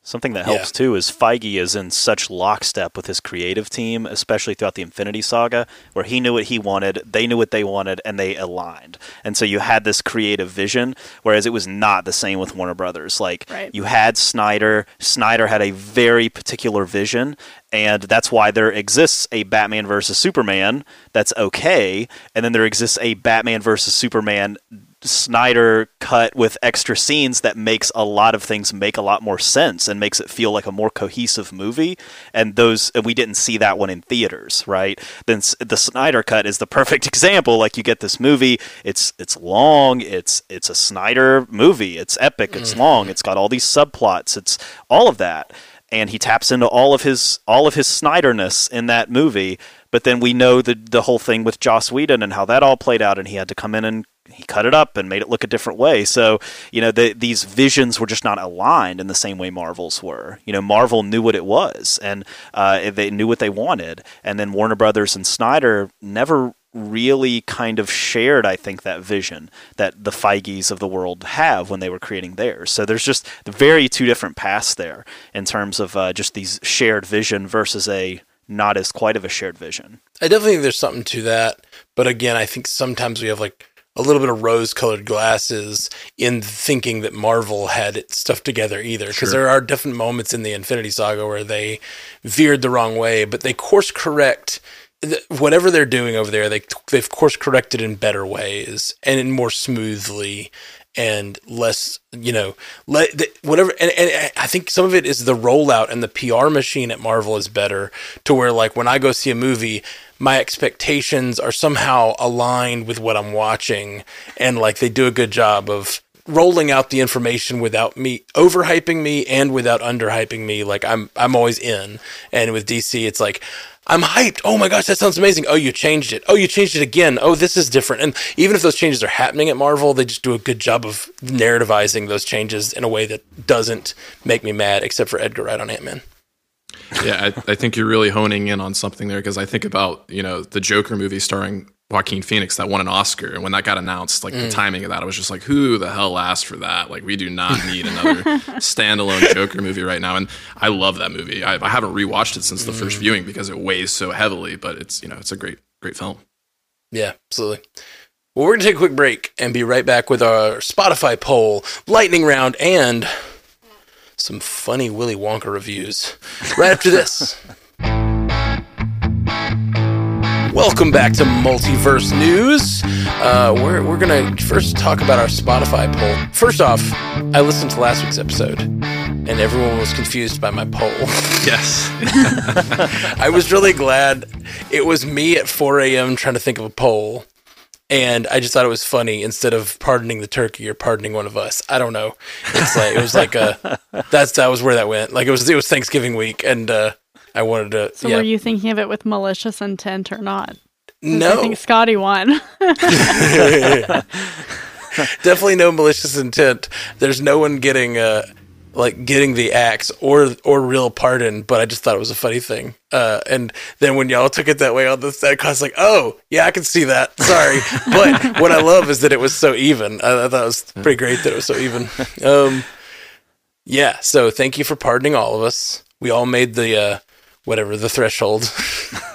Something that helps yeah. too is Feige is in such lockstep with his creative team, especially throughout the Infinity Saga, where he knew what he wanted, they knew what they wanted, and they aligned. And so you had this creative vision, whereas it was not the same with Warner Brothers. Like right. you had Snyder, Snyder had a very particular vision, and that's why there exists a Batman versus Superman that's okay, and then there exists a Batman versus Superman Snyder cut with extra scenes that makes a lot of things make a lot more sense and makes it feel like a more cohesive movie. And those and we didn't see that one in theaters, right? Then the Snyder cut is the perfect example. Like you get this movie, it's it's long, it's it's a Snyder movie, it's epic, it's mm. long, it's got all these subplots, it's all of that. And he taps into all of his all of his Snyderness in that movie, but then we know the the whole thing with Joss Whedon and how that all played out, and he had to come in and he cut it up and made it look a different way. So, you know, the, these visions were just not aligned in the same way Marvel's were. You know, Marvel knew what it was and uh, they knew what they wanted. And then Warner Brothers and Snyder never really kind of shared, I think, that vision that the Feiges of the world have when they were creating theirs. So there's just very two different paths there in terms of uh, just these shared vision versus a not as quite of a shared vision. I definitely think there's something to that. But again, I think sometimes we have like a little bit of rose colored glasses in thinking that Marvel had its stuff together either. Because sure. there are different moments in the Infinity Saga where they veered the wrong way, but they course correct whatever they're doing over there. They they've course corrected in better ways and in more smoothly and less, you know, let whatever. And, and I think some of it is the rollout and the PR machine at Marvel is better to where like when I go see a movie, my expectations are somehow aligned with what I'm watching, and like they do a good job of rolling out the information without me overhyping me and without underhyping me. Like I'm I'm always in. And with DC, it's like I'm hyped. Oh my gosh, that sounds amazing. Oh, you changed it. Oh, you changed it again. Oh, this is different. And even if those changes are happening at Marvel, they just do a good job of narrativizing those changes in a way that doesn't make me mad, except for Edgar Wright on Ant Man. yeah, I, I, think you're really honing in on something there because I think about you know the Joker movie starring Joaquin Phoenix that won an Oscar, and when that got announced, like mm. the timing of that, I was just like, who the hell asked for that? Like, we do not need another standalone Joker movie right now. And I love that movie. I, I haven't rewatched it since the mm. first viewing because it weighs so heavily, but it's you know it's a great great film. Yeah, absolutely. Well, we're gonna take a quick break and be right back with our Spotify poll, lightning round, and some funny Willy Wonka reviews. Right after this. Welcome back to Multiverse News. Uh, we're we're gonna first talk about our Spotify poll. First off, I listened to last week's episode, and everyone was confused by my poll. Yes, I was really glad it was me at 4 a.m. trying to think of a poll, and I just thought it was funny instead of pardoning the turkey or pardoning one of us. I don't know. It's like it was like a that's that was where that went. Like it was it was Thanksgiving week, and uh, I wanted to. So yeah. were you thinking of it with malicious intent or not? No, I think Scotty won. Definitely no malicious intent. There's no one getting uh like getting the axe or or real pardon, but I just thought it was a funny thing. Uh, and then when y'all took it that way on the set, I was like, oh yeah, I can see that. Sorry, but what I love is that it was so even. I, I thought it was pretty great that it was so even. Um, yeah, so thank you for pardoning all of us. We all made the uh, whatever the threshold.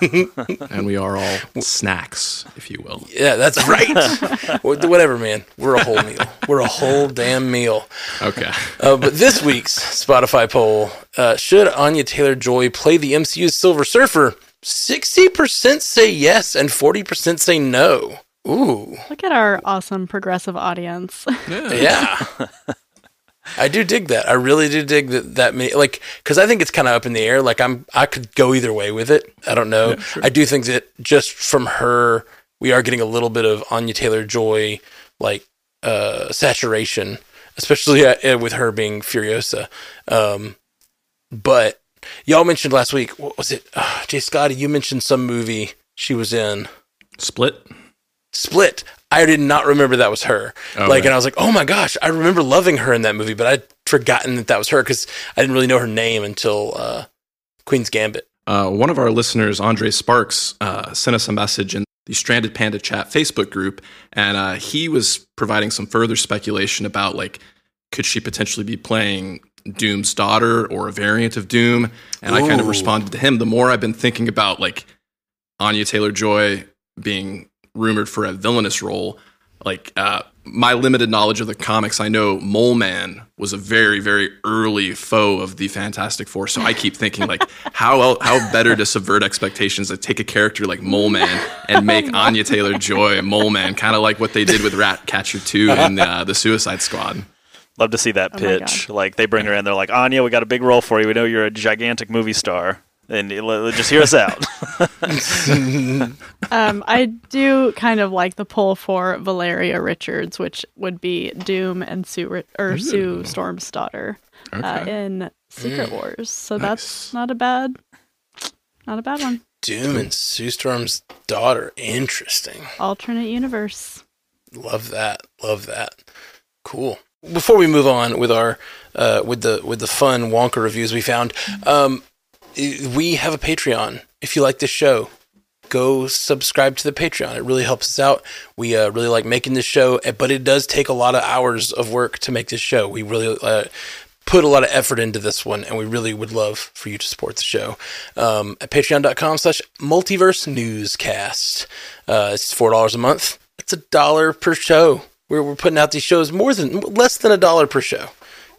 and we are all snacks, if you will. Yeah, that's right. whatever, man. We're a whole meal. We're a whole damn meal. Okay. Uh, but this week's Spotify poll uh, should Anya Taylor Joy play the MCU's Silver Surfer? 60% say yes and 40% say no. Ooh. Look at our awesome progressive audience. Yeah. yeah. I do dig that. I really do dig that. That many, like, because I think it's kind of up in the air. Like, I'm, I could go either way with it. I don't know. Yeah, sure. I do think that just from her, we are getting a little bit of Anya Taylor Joy, like, uh, saturation, especially uh, with her being Furiosa. Um, but y'all mentioned last week, what was it? Uh, Jay Scotty, you mentioned some movie she was in. Split. Split. I did not remember that was her. Oh, like, and I was like, oh my gosh, I remember loving her in that movie, but I'd forgotten that that was her because I didn't really know her name until uh, Queen's Gambit. Uh, one of our listeners, Andre Sparks, uh, sent us a message in the Stranded Panda Chat Facebook group, and uh, he was providing some further speculation about like, could she potentially be playing Doom's daughter or a variant of Doom? And Ooh. I kind of responded to him. The more I've been thinking about like Anya Taylor Joy being rumored for a villainous role. Like uh, my limited knowledge of the comics, I know Mole Man was a very, very early foe of the Fantastic Four. So I keep thinking like, how how better to subvert expectations to take a character like Mole Man and make Anya Taylor Joy a Mole Man, kind of like what they did with Ratcatcher Two and uh, the Suicide Squad. Love to see that oh pitch. like they bring her in, they're like, Anya, we got a big role for you. We know you're a gigantic movie star and just hear us out. um, I do kind of like the pull for Valeria Richards, which would be Doom and Sue or Ooh. Sue Storm's daughter uh, okay. uh, in Secret mm. Wars. So nice. that's not a bad, not a bad one. Doom and Sue Storm's daughter. Interesting. Alternate universe. Love that. Love that. Cool. Before we move on with our uh, with the with the fun Wonka reviews we found, um, we have a Patreon. If you like this show, go subscribe to the Patreon. It really helps us out. We uh, really like making this show, eh, but it does take a lot of hours of work to make this show. We really uh, put a lot of effort into this one, and we really would love for you to support the show um, at patreon.com slash multiverse newscast. Uh, it's $4 a month. It's a dollar per show. We're, we're putting out these shows more than less than a dollar per show.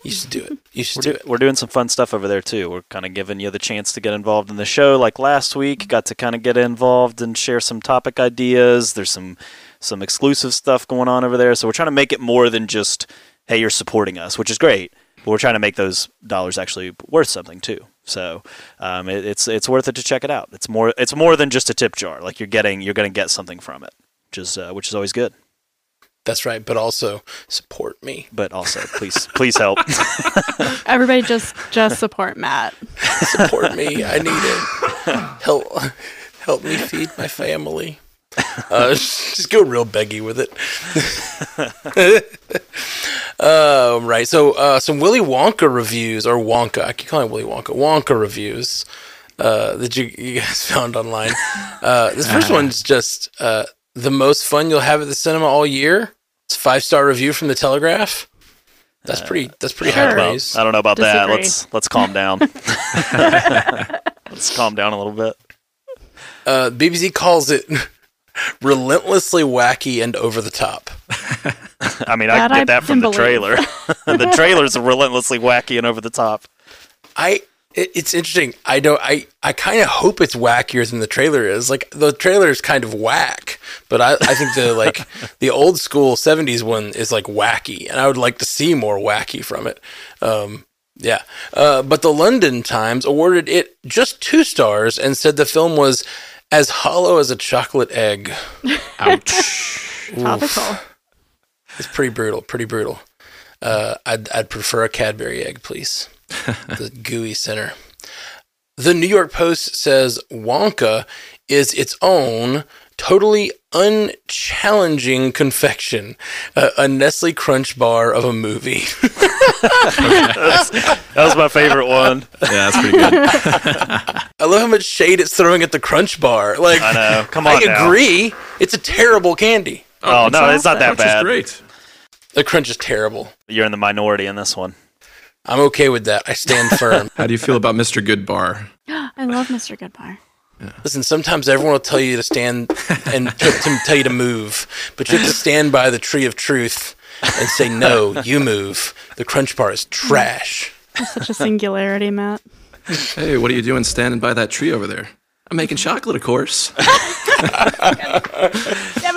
You should do it. You should we're, do it. We're doing some fun stuff over there too. We're kind of giving you the chance to get involved in the show. Like last week, got to kind of get involved and share some topic ideas. There's some some exclusive stuff going on over there. So we're trying to make it more than just hey, you're supporting us, which is great. But we're trying to make those dollars actually worth something too. So um, it, it's it's worth it to check it out. It's more it's more than just a tip jar. Like you're getting you're going to get something from it, which is uh, which is always good. That's right, but also support me. But also, please, please help. Everybody, just just support Matt. support me. I need it. Help, help me feed my family. Uh, just go real beggy with it. um, right. So, uh, some Willy Wonka reviews, or Wonka. I keep calling it Willy Wonka. Wonka reviews uh, that you, you, guys found online. Uh, this first one's just uh, the most fun you'll have at the cinema all year. It's five star review from the Telegraph. That's uh, pretty. That's pretty high praise. I don't know about Disagree. that. Let's let's calm down. let's calm down a little bit. Uh, BBC calls it relentlessly wacky and over the top. I mean, that I get that from the trailer. the trailer's relentlessly wacky and over the top. I it, it's interesting. I don't. I I kind of hope it's wackier than the trailer is. Like the trailer is kind of whack, but I I think the like the old school '70s one is like wacky, and I would like to see more wacky from it. Um, yeah. Uh, but the London Times awarded it just two stars and said the film was as hollow as a chocolate egg. Ouch. Topical. It's pretty brutal. Pretty brutal. Uh, I'd I'd prefer a Cadbury egg, please. the gooey center. The New York Post says Wonka is its own totally unchallenging confection, uh, a Nestle Crunch bar of a movie. that was my favorite one. Yeah, that's pretty good. I love how much shade it's throwing at the Crunch bar. Like, I know. Come on, I agree. It's a terrible candy. Oh, oh no, it's not that bad. great. The Crunch is terrible. You're in the minority in this one. I'm okay with that. I stand firm. How do you feel about Mr. Goodbar? I love Mr. Goodbar. Listen, sometimes everyone will tell you to stand and to, to tell you to move, but you have to stand by the tree of truth and say, no, you move. The crunch bar is trash. That's such a singularity, Matt. Hey, what are you doing standing by that tree over there? I'm making chocolate, of course. Damn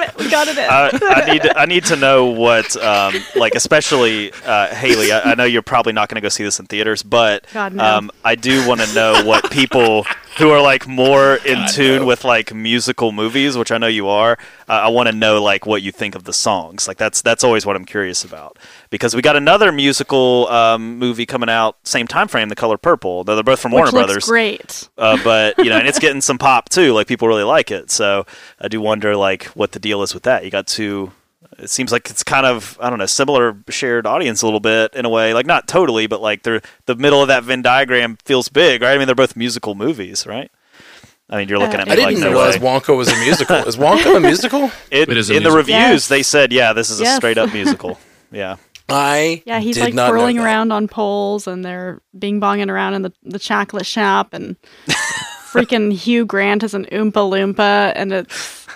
it, we got it in. I, I need I need to know what um, like especially uh, Haley. I, I know you're probably not going to go see this in theaters, but God, no. um, I do want to know what people who are like more in tune with like musical movies, which I know you are. Uh, I want to know like what you think of the songs. Like that's that's always what I'm curious about because we got another musical um, movie coming out same time frame, The Color Purple. Though they're both from Which Warner looks Brothers. great. uh, but you know, and it's getting some pop too. Like people really like it. So I do wonder like what the deal is with that. You got two. It seems like it's kind of I don't know similar shared audience a little bit in a way. Like not totally, but like they're the middle of that Venn diagram feels big, right? I mean they're both musical movies, right? I mean you're looking Uh, at me I didn't like no realize way. Wonka was a musical. Is Wonka a musical? It, It is a in the reviews Yes. they said yeah this is a straight up musical. Yeah. I Yeah, he's did like not twirling around on poles and they're bing bonging around in the, the chocolate shop and freaking Hugh Grant is an Oompa Loompa and it's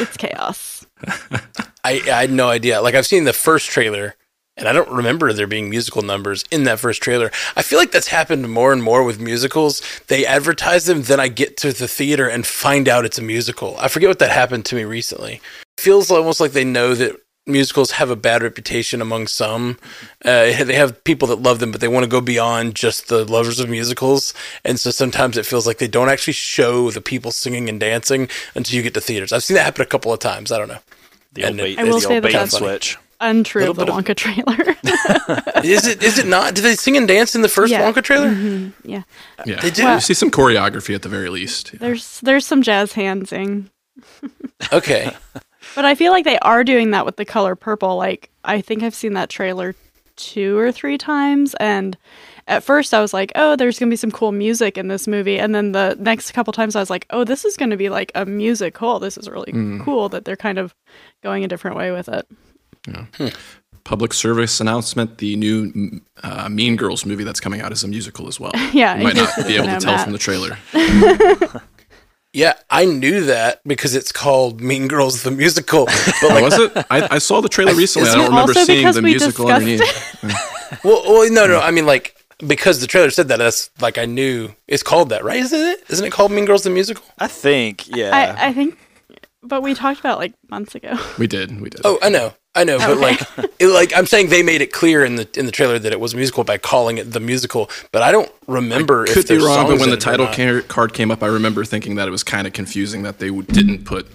it's chaos. I, I had no idea. Like I've seen the first trailer, and I don't remember there being musical numbers in that first trailer. I feel like that's happened more and more with musicals. They advertise them, then I get to the theater and find out it's a musical. I forget what that happened to me recently. feels almost like they know that musicals have a bad reputation among some. Uh, they have people that love them, but they want to go beyond just the lovers of musicals. And so sometimes it feels like they don't actually show the people singing and dancing until you get to theaters. I've seen that happen a couple of times. I don't know. The old And bait, I will the say old that bait that's- switch. Untrue of the Little bit Wonka trailer. Is it? Is it not? Did they sing and dance in the first Yeah. Wonka trailer? yeah. Yeah, They do? You see some choreography at the very least. There's there's some jazz handsing. Okay. But I feel like they are doing that with the color purple. Like I think I've seen that trailer two or three times and at first I was like, "Oh, there's going to be some cool music in this movie." And then the next couple times I was like, "Oh, this is going to be like a musical. This is really cool that they're kind of going a different way with it." Public service announcement: the new uh, Mean Girls movie that's coming out is a musical as well. Yeah, you might not be able to tell from the trailer. Yeah, I knew that because it's called Mean Girls the musical. But like, was it? I, I saw the trailer recently. I Isn't don't remember seeing the musical underneath. well, well, no, no. I mean, like because the trailer said that. That's like I knew it's called that, right? Isn't it? Isn't it called Mean Girls the musical? I think yeah. I, I think but we talked about it, like months ago. We did. We did. Oh, I know, I know. But Okay. like, it, like I'm saying, they made it clear in the in the trailer that it was a musical by calling it the musical. But I don't remember. if could be there's wrong, but when the title card came up, I remember thinking that it was kind of confusing that they w- didn't put,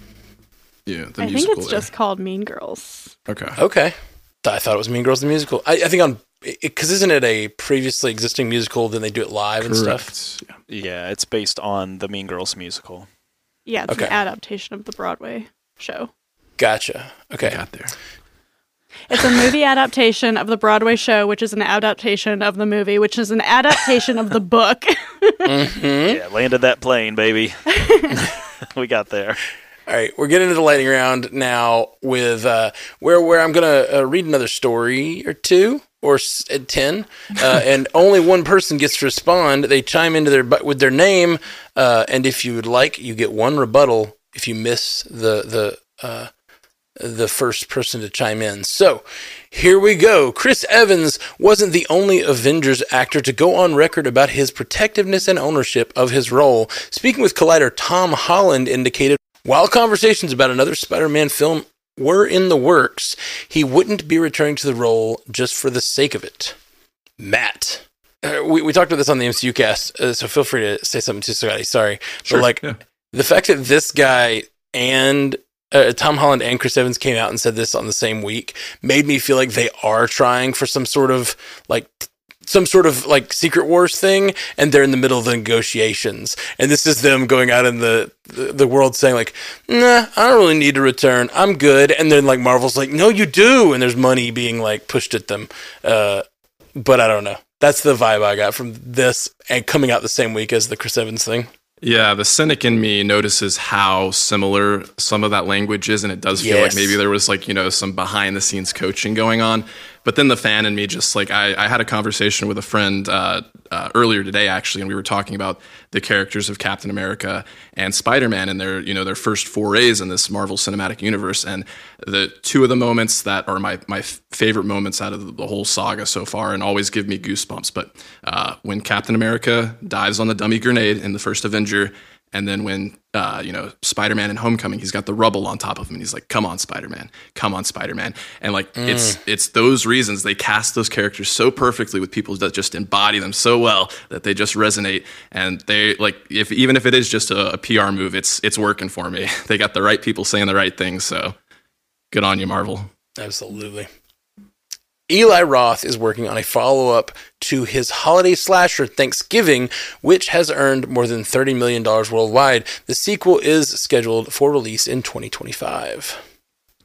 you know, the I think musical it's there. just called Mean Girls. okay. Okay. I thought it was Mean Girls the musical. I, I think on because isn't it a previously existing musical? Then they do it live and stuff. Yeah. yeah, it's based on the Mean Girls musical. Yeah, it's Okay. an adaptation of the Broadway show. Gotcha. Okay. Got there. It's a movie adaptation of the Broadway show, which is an adaptation of the movie, which is an adaptation of the book. Yeah, landed that plane, baby. we got there. All right, we're getting into the lightning round now with uh, where where I'm gonna uh, read another story or two or s- uh, ten, uh, and only one person gets to respond. They chime into their bu- with their name, uh, and if you would like, you get one rebuttal if you miss the the uh, the first person to chime in. So here we go. Chris Evans wasn't the only Avengers actor to go on record about his protectiveness and ownership of his role. Speaking with Collider, Tom Holland indicated while conversations about another Spider Man film were in the works, he wouldn't be returning to the role just for the sake of it. Matt. Uh, we, we talked about this on the MCU cast, uh, so feel free to say something to Scotty. Sorry. Sure, But like, yeah. the fact that this guy and uh, Tom Holland and Chris Evans came out and said this on the same week. Made me feel like they are trying for some sort of like some sort of like secret wars thing and they're in the middle of the negotiations. And this is them going out in the the, the world saying like nah i don't really need to return. I'm good. And then like marvel's like no you do. And there's money being like pushed at them. Uh but i don't know. That's the vibe i got from this and coming out the same week as the chris evans thing Yeah, the cynic in me notices how similar some of that language is, and it does feel Yes. like maybe there was like, you know, some behind the scenes coaching going on. But then the fan in me just like, I, I had a conversation with a friend uh, uh, earlier today, actually, and we were talking about the characters of Captain America and Spider Man and their, you know, their first forays in this Marvel Cinematic Universe. And the two of the moments that are my, my favorite moments out of the whole saga so far and always give me goosebumps. But uh, when Captain America dives on the dummy grenade in the first Avenger, and then when uh, you know Spider-Man and Homecoming, he's got the rubble on top of him, and he's like, "Come on, Spider-Man! Come on, Spider-Man!" And like it's it's those reasons they cast those characters so perfectly with people that just embody them so well that they just resonate. And they like if even if it is just a, a PR move, it's it's working for me. They got the right people saying the right things, so good on you, Marvel. Absolutely. Eli Roth is working on a follow up to his holiday slasher Thanksgiving, which has earned more than $30 million worldwide. The sequel is scheduled for release in 2025.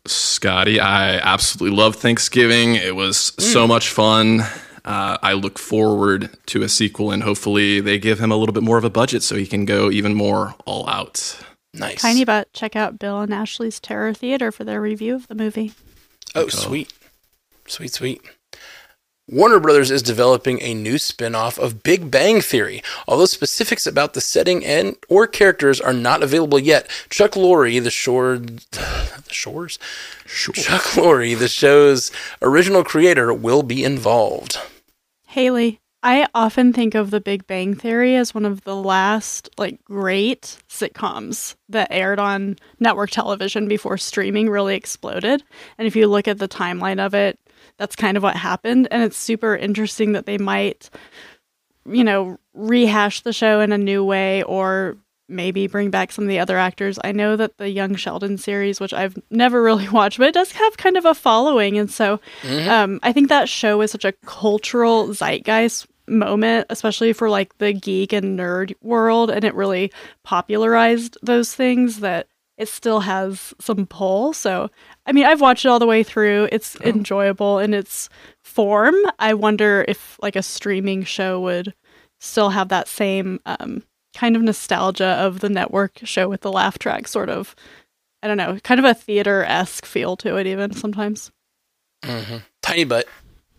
Scotty, I absolutely love Thanksgiving. It was so much fun. Uh, I look forward to a sequel, and hopefully, they give him a little bit more of a budget so he can go even more all out. Nice. Tiny but check out Bill and Ashley's Terror Theater for their review of the movie. Oh, sweet. Sweet, sweet. Warner Brothers is developing a new spin-off of Big Bang Theory. Although specifics about the setting and or characters are not available yet, Chuck Lorre, the shore the shores? Sure. Chuck Lorre, the show's original creator, will be involved. Haley, I often think of The Big Bang Theory as one of the last like great sitcoms that aired on network television before streaming really exploded. And if you look at the timeline of it, that's kind of what happened and it's super interesting that they might you know, rehash the show in a new way or maybe bring back some of the other actors. I know that the Young Sheldon series, which I've never really watched, but it does have kind of a following. And so um, I think that show is such a cultural zeitgeist moment, especially for like the geek and nerd world. And it really popularized those things that it still has some pull. So, I mean, I've watched it all the way through. It's enjoyable in its form. I wonder if like a streaming show would still have that same um, kind of nostalgia of the network show with the laugh track, sort of. I don't know, kind of a theater esque feel to it, even sometimes. Tiny Butt.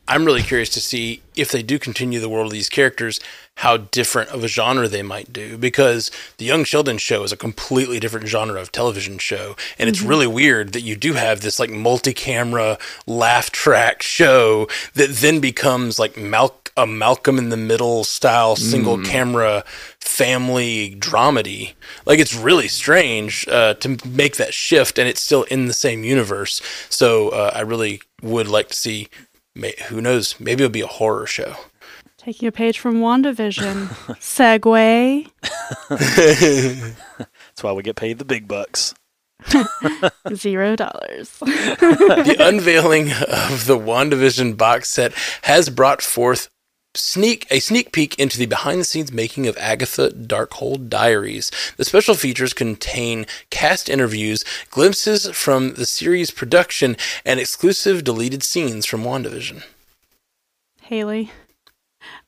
I'm really curious to see if they do continue the world of these characters, how different of a genre they might do. Because the Young Sheldon show is a completely different genre of television show. And it's really weird that you do have this like multi camera laugh track show that then becomes like Mal- a Malcolm in the Middle style single camera family dramedy. Like it's really strange uh, to make that shift, and it's still in the same universe. So uh, I really would like to see. May, who knows? Maybe it'll be a horror show. Taking a page from WandaVision. Segue. That's why we get paid the big bucks. Zero dollars. the unveiling of the WandaVision box set has brought forth sneak a sneak peek into the behind the scenes making of Agatha Darkhold Diaries. The special features contain cast interviews, glimpses from the series production, and exclusive deleted scenes from WandaVision. Haley.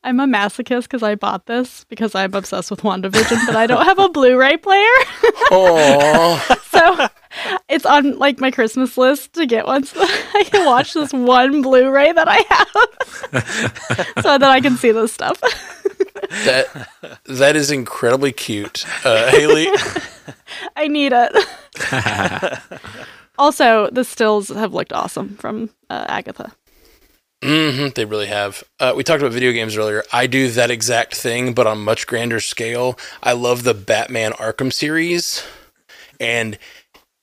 I'm a masochist because I bought this because I'm obsessed with WandaVision, but I don't have a Blu-ray player. Oh, so it's on like my Christmas list to get one so I can watch this one Blu-ray that I have. so that I can see this stuff. that that is incredibly cute, uh, Haley. I need it. also, the stills have looked awesome from uh, Agatha. hmm they really have. Uh, we talked about video games earlier. I do that exact thing, but on much grander scale. I love the Batman Arkham series, and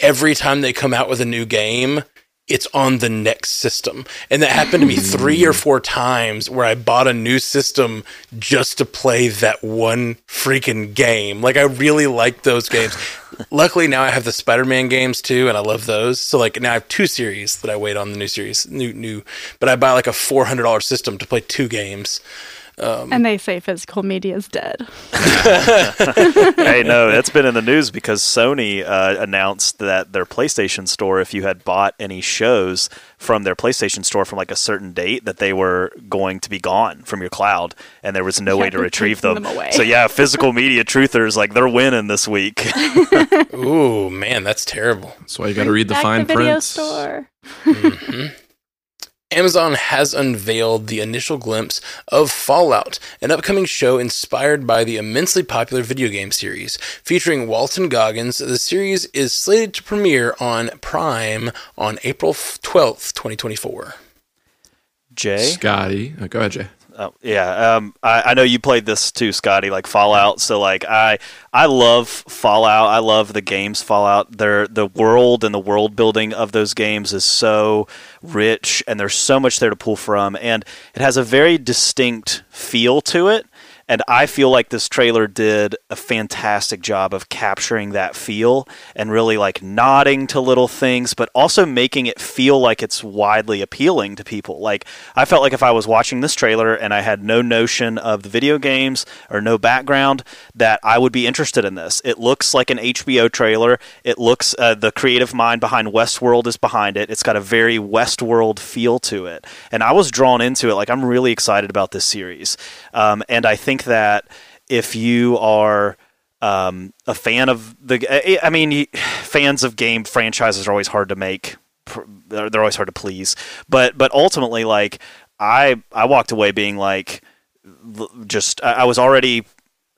every time they come out with a new game, it's on the next system. And that happened to me three or four times where I bought a new system just to play that one freaking game. Like, I really like those games. Luckily, now I have the Spider Man games too, and I love those. So, like, now I have two series that I wait on the new series, new, new, but I buy like a $400 system to play two games. Um, and they say physical media is dead. hey, no, that's been in the news because Sony uh, announced that their PlayStation Store, if you had bought any shows from their PlayStation Store from like a certain date, that they were going to be gone from your cloud, and there was no Yeah, way to retrieve them. them away. So yeah, physical media truthers like they're winning this week. ooh, man, that's terrible. That's why you got to read the fine to video print. store. Amazon has unveiled the initial glimpse of Fallout, an upcoming show inspired by the immensely popular video game series. Featuring Walton Goggins, the series is slated to premiere on Prime on April 12th, 2024. Jay, Scotty, oh, go ahead, Jay. Oh, yeah, um, I, I know you played this too, Scotty. Like Fallout, so like I I love Fallout. I love the games Fallout. They're, the world and the world building of those games is so rich, and there's so much there to pull from, and it has a very distinct feel to it. And I feel like this trailer did a fantastic job of capturing that feel and really like nodding to little things, but also making it feel like it's widely appealing to people. Like, I felt like if I was watching this trailer and I had no notion of the video games or no background, that I would be interested in this. It looks like an HBO trailer. It looks, uh, the creative mind behind Westworld is behind it. It's got a very Westworld feel to it. And I was drawn into it. Like, I'm really excited about this series. Um, and I think that if you are um, a fan of the, I mean, fans of game franchises are always hard to make. They're, always hard to please, but but ultimately, like I I walked away being like, just I I was already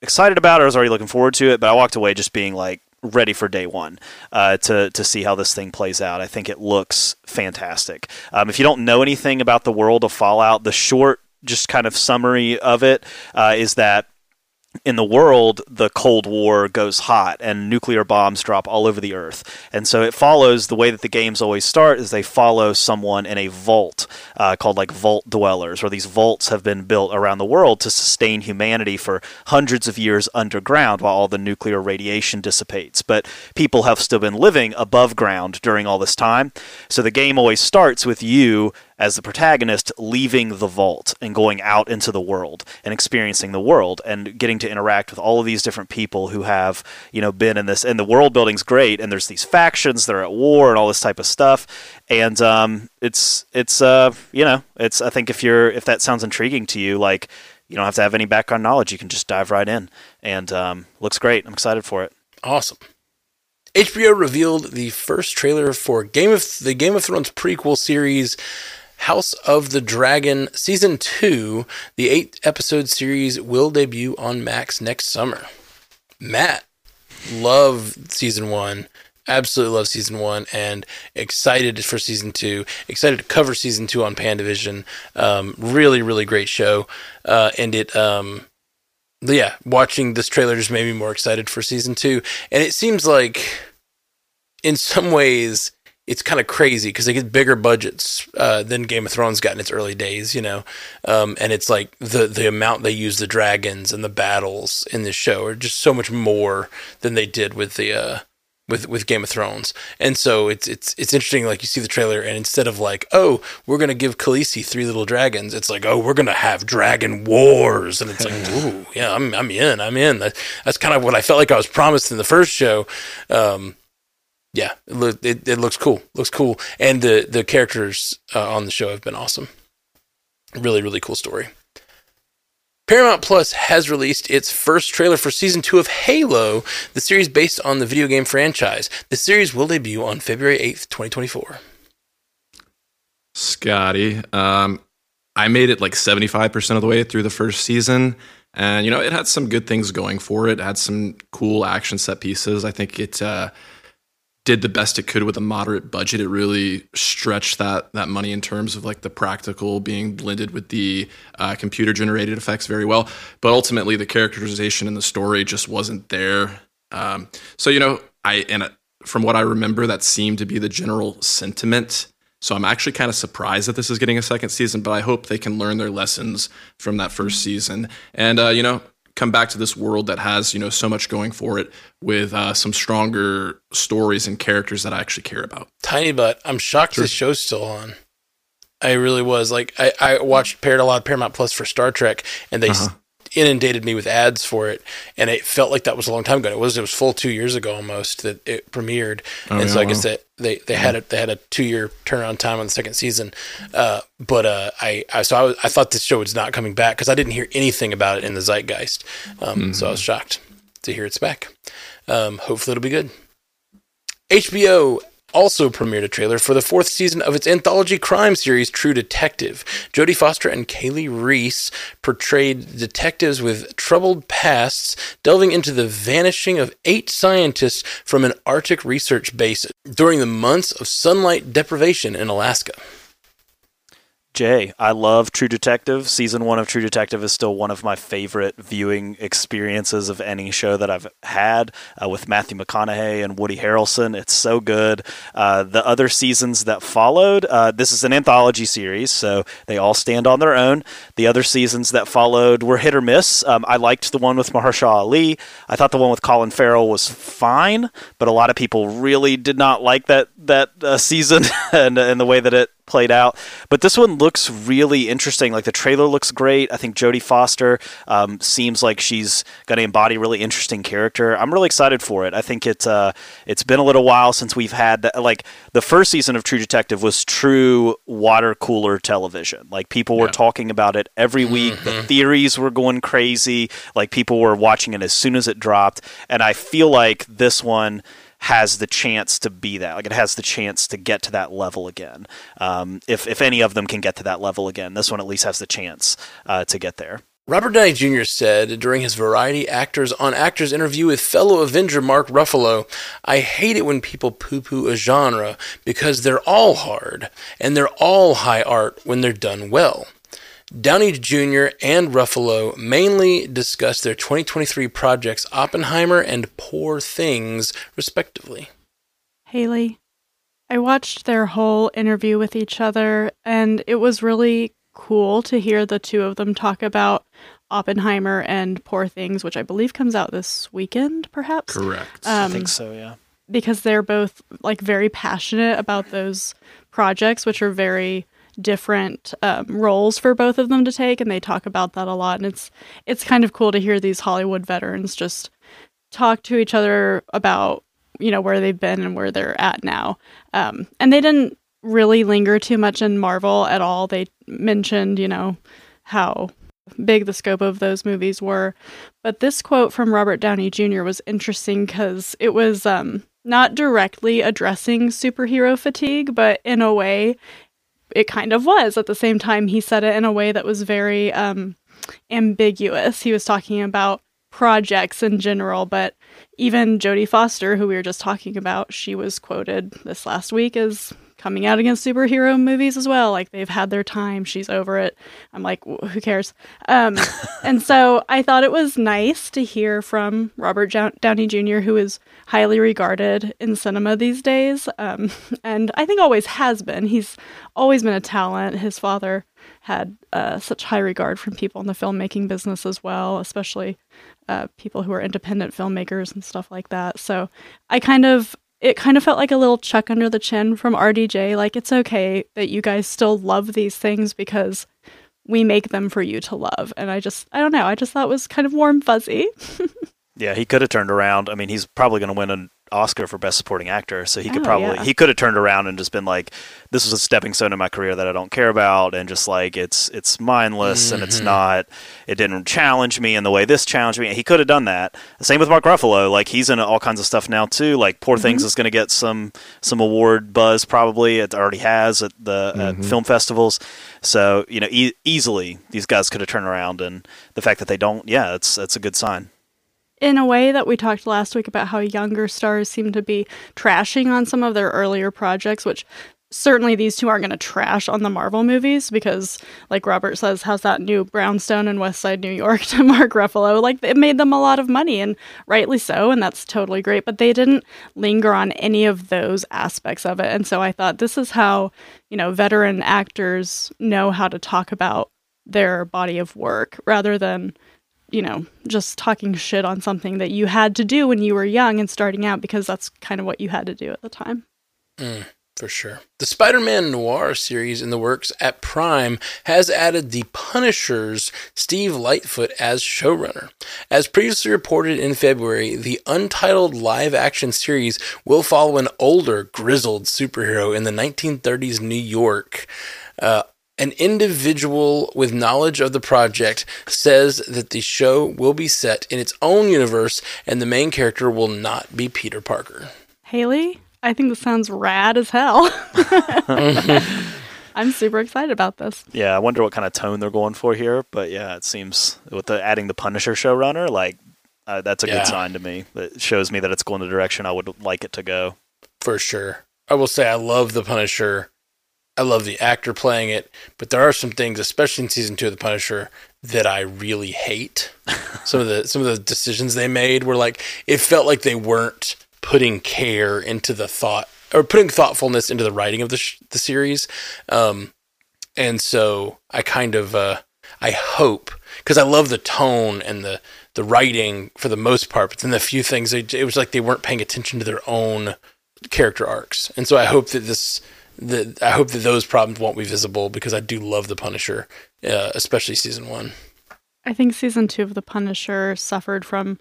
excited about it. I was already looking forward to it, but I walked away just being like ready for day one uh, to to see how this thing plays out. I think it looks fantastic. Um, if you don't know anything about the world of Fallout, the short just kind of summary of it uh, is that in the world, the Cold War goes hot and nuclear bombs drop all over the earth. And so it follows the way that the games always start is they follow someone in a vault uh, called like vault dwellers, where these vaults have been built around the world to sustain humanity for hundreds of years underground while all the nuclear radiation dissipates. But people have still been living above ground during all this time. So the game always starts with you as the protagonist leaving the vault and going out into the world and experiencing the world and getting to interact with all of these different people who have you know been in this and the world building's great and there's these factions that are at war and all this type of stuff. And um, it's it's uh you know it's I think if you're if that sounds intriguing to you like you don't have to have any background knowledge. You can just dive right in. And um, looks great. I'm excited for it. Awesome. HBO revealed the first trailer for Game of the Game of Thrones prequel series House of the Dragon season 2. The 8 episode series will debut on Max next summer. Matt love season 1. Absolutely love season 1 and excited for season 2. Excited to cover season 2 on Pandavision. Um really really great show. Uh and it um yeah, watching this trailer just made me more excited for season two. And it seems like, in some ways, it's kind of crazy because they get bigger budgets uh, than Game of Thrones got in its early days, you know. Um, and it's like the the amount they use the dragons and the battles in this show are just so much more than they did with the uh, with with Game of Thrones. And so it's it's it's interesting. Like you see the trailer, and instead of like, oh, we're gonna give Khaleesi three little dragons, it's like, oh, we're gonna have dragon wars, and it's like, ooh, yeah, I'm I'm in, I'm in. That, that's kind of what I felt like I was promised in the first show. Um, yeah, it, loo- it, it looks cool. Looks cool, and the the characters uh, on the show have been awesome. Really, really cool story. Paramount Plus has released its first trailer for season two of Halo, the series based on the video game franchise. The series will debut on February eighth, twenty twenty four. Scotty. Um, I made it like 75% of the way through the first season. And, you know, it had some good things going for it. It had some cool action set pieces. I think it uh, did the best it could with a moderate budget. It really stretched that that money in terms of like the practical being blended with the uh, computer generated effects very well. But ultimately, the characterization and the story just wasn't there. Um, so, you know, I, and uh, from what I remember, that seemed to be the general sentiment. So I'm actually kind of surprised that this is getting a second season, but I hope they can learn their lessons from that first season and uh, you know come back to this world that has you know so much going for it with uh, some stronger stories and characters that I actually care about. Tiny butt. I'm shocked this show's still on. I really was like I, I watched paired a lot of Paramount Plus for Star Trek, and they uh-huh. Inundated me with ads for it, and it felt like that was a long time ago. It was it was full two years ago almost that it premiered, oh, and yeah, so I guess that they, they yeah. had a they had a two year turnaround time on the second season. Uh, but uh, I, I so I, was, I thought this show was not coming back because I didn't hear anything about it in the zeitgeist, um, mm-hmm. so I was shocked to hear it's back. Um, hopefully it'll be good. HBO also premiered a trailer for the fourth season of its anthology crime series, True Detective. Jodie Foster and Kali Reis portrayed detectives with troubled pasts, delving into the vanishing of eight scientists from an Arctic research base during the months of sunlight deprivation in Alaska. Jay, I love True Detective. Season one of True Detective is still one of my favorite viewing experiences of any show that I've had uh, with Matthew McConaughey and Woody Harrelson. It's so good. Uh, the other seasons that followed, uh, this is an anthology series, so they all stand on their own. The other seasons that followed were hit or miss. Um, I liked the one with Mahershala Ali. I thought the one with Colin Farrell was fine, but a lot of people really did not like that that uh, season and, and the way that it played out. But this one looks really interesting. Like the trailer looks great. I think Jodie Foster um, seems like she's going to embody a really interesting character. I'm really excited for it. I think it's uh, it's been a little while since we've had that. Like the first season of True Detective was true water cooler television. Like people were yeah. talking about it every week. Mm-hmm. The theories were going crazy. Like people were watching it as soon as it dropped. And I feel like this one has the chance to be that. Like it has the chance to get to that level again. Um, if if any of them can get to that level again, this one at least has the chance uh, to get there. Robert Downey Jr. said during his Variety Actors on Actors interview with fellow Avenger Mark Ruffalo, I hate it when people poo poo a genre because they're all hard and they're all high art when they're done well. Downey Jr. and Ruffalo mainly discussed their 2023 projects Oppenheimer and Poor Things, respectively. Haley, I watched their whole interview with each other, and it was really cool to hear the two of them talk about Oppenheimer and Poor Things, which I believe comes out this weekend, perhaps. Correct. Um, I think so, yeah. Because they're both like very passionate about those projects, which are very different um, roles for both of them to take, and they talk about that a lot. And it's it's kind of cool to hear these Hollywood veterans just talk to each other about you know where they've been and where they're at now. Um, and they didn't really linger too much in Marvel at all. They mentioned you know how big the scope of those movies were. But this quote from Robert Downey Jr. was interesting because it was um, not directly addressing superhero fatigue, but in a way, it kind of was. At the same time, he said it in a way that was very um, ambiguous. He was talking about projects in general, but even Jodie Foster, who we were just talking about, she was quoted this last week as coming out against superhero movies as well. Like they've had their time. She's over it. I'm like, who cares? Um, and so I thought it was nice to hear from Robert Downey Jr., who is highly regarded in cinema these days. Um, and I think always has been. He's always been a talent. His father had uh, such high regard from people in the filmmaking business as well, especially uh, people who are independent filmmakers and stuff like that. So I kind of it kind of felt like a little chuck under the chin from RDJ. Like, it's okay that you guys still love these things because we make them for you to love. And I just, I don't know, I just thought was kind of warm fuzzy. yeah, he could have turned around. I mean, he's probably going to win an Oscar for Best Supporting Actor, so he could oh, probably yeah. he could have turned around and just been like, "This was a stepping stone in my career that I don't care about," and just like it's it's mindless mm-hmm. and it's mm-hmm. not it didn't challenge me in the way this challenged me. He could have done that. Same with Mark Ruffalo, like he's in all kinds of stuff now too. Like Poor mm-hmm. Things is going to get some some award buzz probably. It already has at the mm-hmm. at film festivals. So you know, e- easily these guys could have turned around, and the fact that they don't, yeah, it's it's a good sign in a way that we talked last week about how younger stars seem to be trashing on some of their earlier projects, which certainly these two aren't going to trash on the Marvel movies because, like Robert says, how's that new Brownstone in West Side New York to Mark Ruffalo? Like, it made them a lot of money, and rightly so, and that's totally great. But they didn't linger on any of those aspects of it. And so I thought this is how, you know, veteran actors know how to talk about their body of work rather than you know, just talking shit on something that you had to do when you were young and starting out because that's kind of what you had to do at the time. Mm. For sure. The Spider Man Noir series in the works at Prime has added the Punisher's Steve Lightfoot as showrunner. As previously reported in February, the untitled live action series will follow an older, grizzled superhero in the 1930s New York. Uh, an individual with knowledge of the project says that the show will be set in its own universe and the main character will not be Peter Parker. Haley, I think this sounds rad as hell. I'm super excited about this. Yeah, I wonder what kind of tone they're going for here, but yeah, it seems with the adding the Punisher showrunner, like uh, that's a Yeah. good sign to me. It shows me that it's going the direction I would like it to go. For sure. I will say I love the Punisher. I love the actor playing it, but there are some things, especially in season two of the Punisher, that I really hate. some of the some of the decisions they made were like it felt like they weren't putting care into the thought or putting thoughtfulness into the writing of the sh- the series. Um, and so I kind of uh, I hope because I love the tone and the the writing for the most part, but then the few things they, it was like they weren't paying attention to their own character arcs, and so I hope that this that I hope that those problems won't be visible because I do love the Punisher, uh, especially season one. I think season two of The Punisher suffered from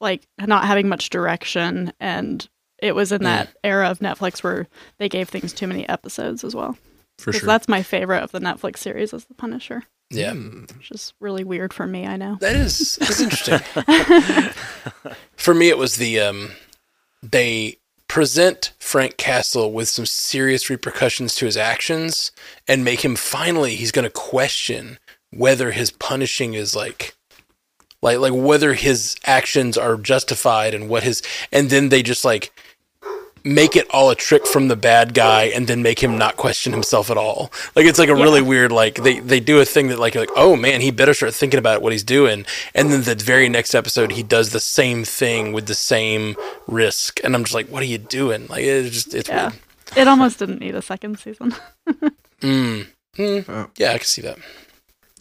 like not having much direction, and it was in that era of Netflix where they gave things too many episodes as well. For sure. That's my favorite of the Netflix series is The Punisher, Yeah, which is really weird for me. I know. that is that's interesting. For me, it was the um, they present Frank Castle with some serious repercussions to his actions and make him finally he's going to question whether his punishing is like like like whether his actions are justified and what his and then they just like make it all a trick from the bad guy and then make him not question himself at all. Like it's like a really weird like they they do a thing that like like oh man he better start thinking about what he's doing and then the very next episode he does the same thing with the same risk and I'm just like what are you doing? Like it's just it's Yeah, weird. it almost didn't need a second season. Mm. Mm. Yeah, I can see that.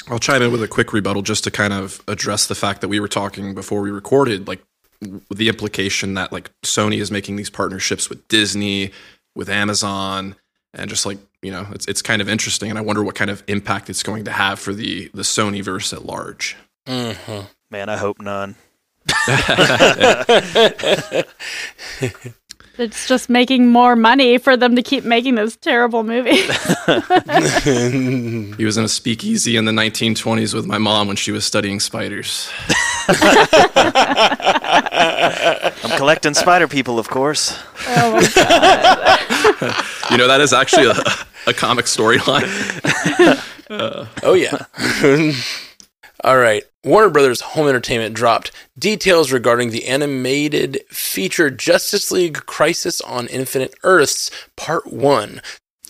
I'll chime in with a quick rebuttal just to kind of address the fact that we were talking before we recorded, like w- the implication that like Sony is making these partnerships with Disney, with Amazon, and just like you know, it's it's kind of interesting, and I wonder what kind of impact it's going to have for the the Sony verse at large. hmm Man, I hope none. It's just making more money for them to keep making those terrible movies. He was in a speakeasy in the 1920s with my mom when she was studying spiders. I'm collecting spider people, of course. oh my god! You know, that is actually a, a comic storyline. Uh, oh yeah. All right. Warner Brothers Home Entertainment dropped details regarding the animated feature Justice League Crisis on Infinite Earths Part 1.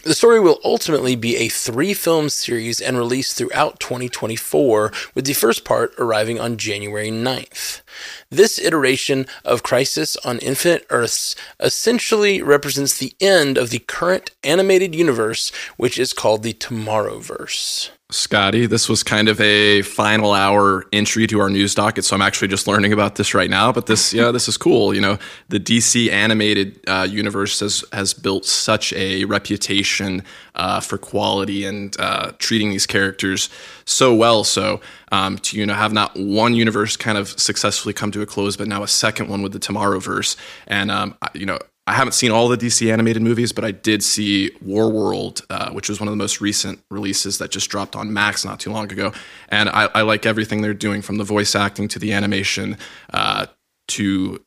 The story will ultimately be a three film series and released throughout 2024, with the first part arriving on January 9th. This iteration of Crisis on Infinite Earths essentially represents the end of the current animated universe, which is called the Tomorrowverse. Scotty, this was kind of a final hour entry to our news docket, so I'm actually just learning about this right now. But this, yeah, this is cool. You know, the DC animated uh, universe has has built such a reputation uh, for quality and uh, treating these characters so well. So um, to you know have not one universe kind of successfully come to a close, but now a second one with the Tomorrowverse, and um, you know. I haven't seen all the DC animated movies, but I did see Warworld, uh, which was one of the most recent releases that just dropped on Max not too long ago. And I, I like everything they're doing from the voice acting to the animation uh, to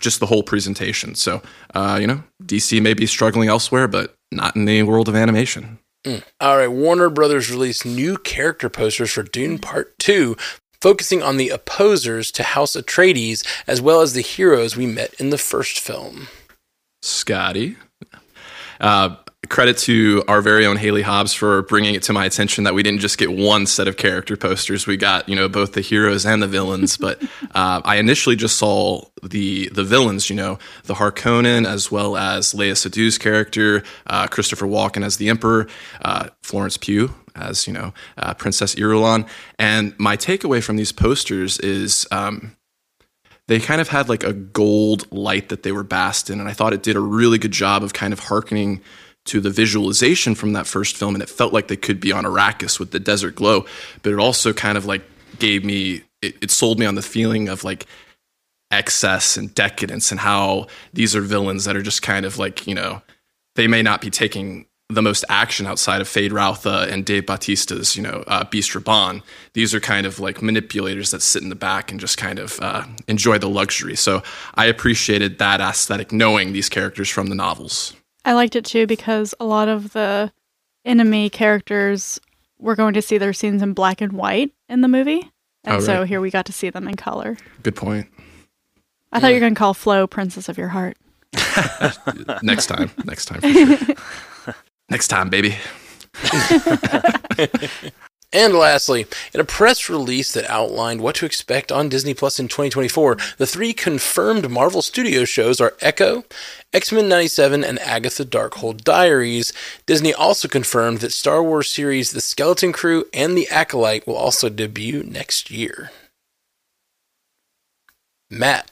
just the whole presentation. So, uh, you know, DC may be struggling elsewhere, but not in the world of animation. All right, Warner Brothers released new character posters for Dune Part 2, focusing on the opposers to House Atreides as well as the heroes we met in the first film. Scotty. Uh, credit to our very own Haley Hobbs for bringing it to my attention that we didn't just get one set of character posters. We got you know both the heroes and the villains. but uh, I initially just saw the the villains. You know the Harkonnen as well as Léa Seydoux's character, uh, Christopher Walken as the Emperor, uh, Florence Pugh as you know uh, Princess Irulan. And my takeaway from these posters is. Um, they kind of had like a gold light that they were basked in, and I thought it did a really good job of kind of hearkening to the visualization from that first film, and it felt like they could be on Arrakis with the desert glow. But it also kind of like gave me it, it sold me on the feeling of like excess and decadence and how these are villains that are just kind of like you know they may not be taking the most action outside of Feyd-Rautha and Dave Bautista's, you know, uh, Beast Rabban. These are kind of like manipulators that sit in the back and just kind of uh, enjoy the luxury. So I appreciated that aesthetic, knowing these characters from the novels. I liked it too because a lot of the enemy characters we're going to see their scenes in black and white in the movie. And Oh, so here we got to see them in color. Good point. I thought you were going to call Flo Princess of Your Heart. Next time. Next time. Next time, baby. And lastly, in a press release that outlined what to expect on Disney Plus in 2024, the three confirmed Marvel Studio shows are Echo, X Men 97, and Agatha Darkhold Diaries. Disney also confirmed that Star Wars series The Skeleton Crew and The Acolyte will also debut next year. Matt,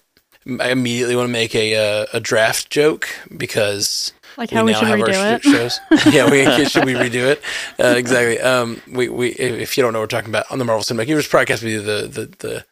I immediately want to make a uh, a draft joke because Like how we, should redo sh- it. shows. yeah, we should we redo it? Uh, exactly. Um, we we if you don't know what we're talking about on the Marvel Cinematic Universe podcast, we do the the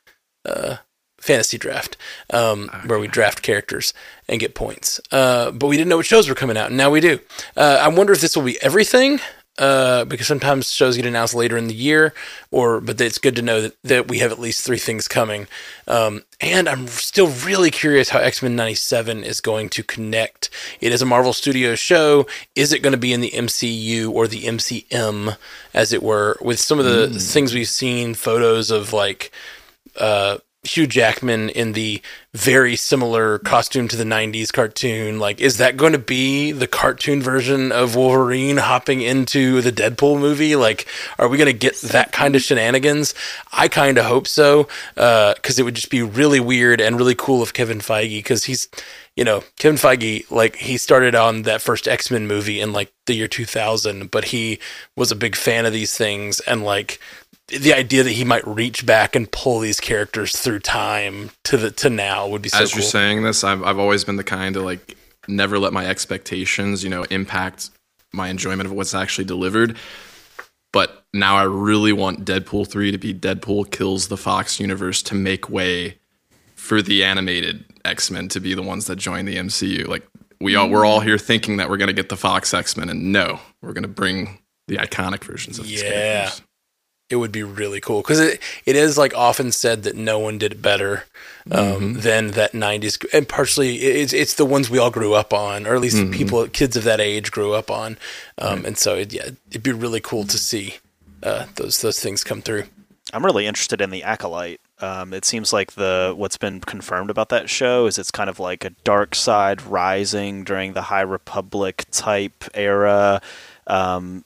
the uh, fantasy draft um, where we draft characters and get points. Uh, but we didn't know what shows were coming out, and now we do. Uh, I wonder if this will be everything. Uh, because sometimes shows get announced later in the year, or but it's good to know that, that we have at least three things coming. Um, and I'm still really curious how X Men '97 is going to connect. It is a Marvel Studios show. Is it going to be in the MCU or the MCM, as it were? With some of the things we've seen, photos of like uh, Hugh Jackman in the very similar costume to the 90s cartoon. Like, is that going to be the cartoon version of Wolverine hopping into the Deadpool movie? Like, are we going to get that kind of shenanigans? I kind of hope so, uh, because it would just be really weird and really cool if Kevin Feige, because he's, you know, Kevin Feige, like, he started on that first X Men movie in like the year 2000, but he was a big fan of these things and like, the idea that he might reach back and pull these characters through time to the to now would be so As cool. you're saying this, I've I've always been the kind to like never let my expectations, you know, impact my enjoyment of what's actually delivered. But now I really want Deadpool 3 to be Deadpool kills the Fox universe to make way for the animated X-Men to be the ones that join the MCU. Like we all we're all here thinking that we're going to get the Fox X-Men and no, we're going to bring the iconic versions of these characters. It would be really cool. Because it, it is like often said that no one did it better um, than that 90s and partially it's, it's the ones we all grew up on or at least people kids of that age grew up on. Um, and so it, yeah it'd be really cool to see uh, those those things come through. I'm really interested in the acolyte. Um, it seems like the what's been confirmed about that show is it's kind of like a dark side rising during the High Republic type era. Um,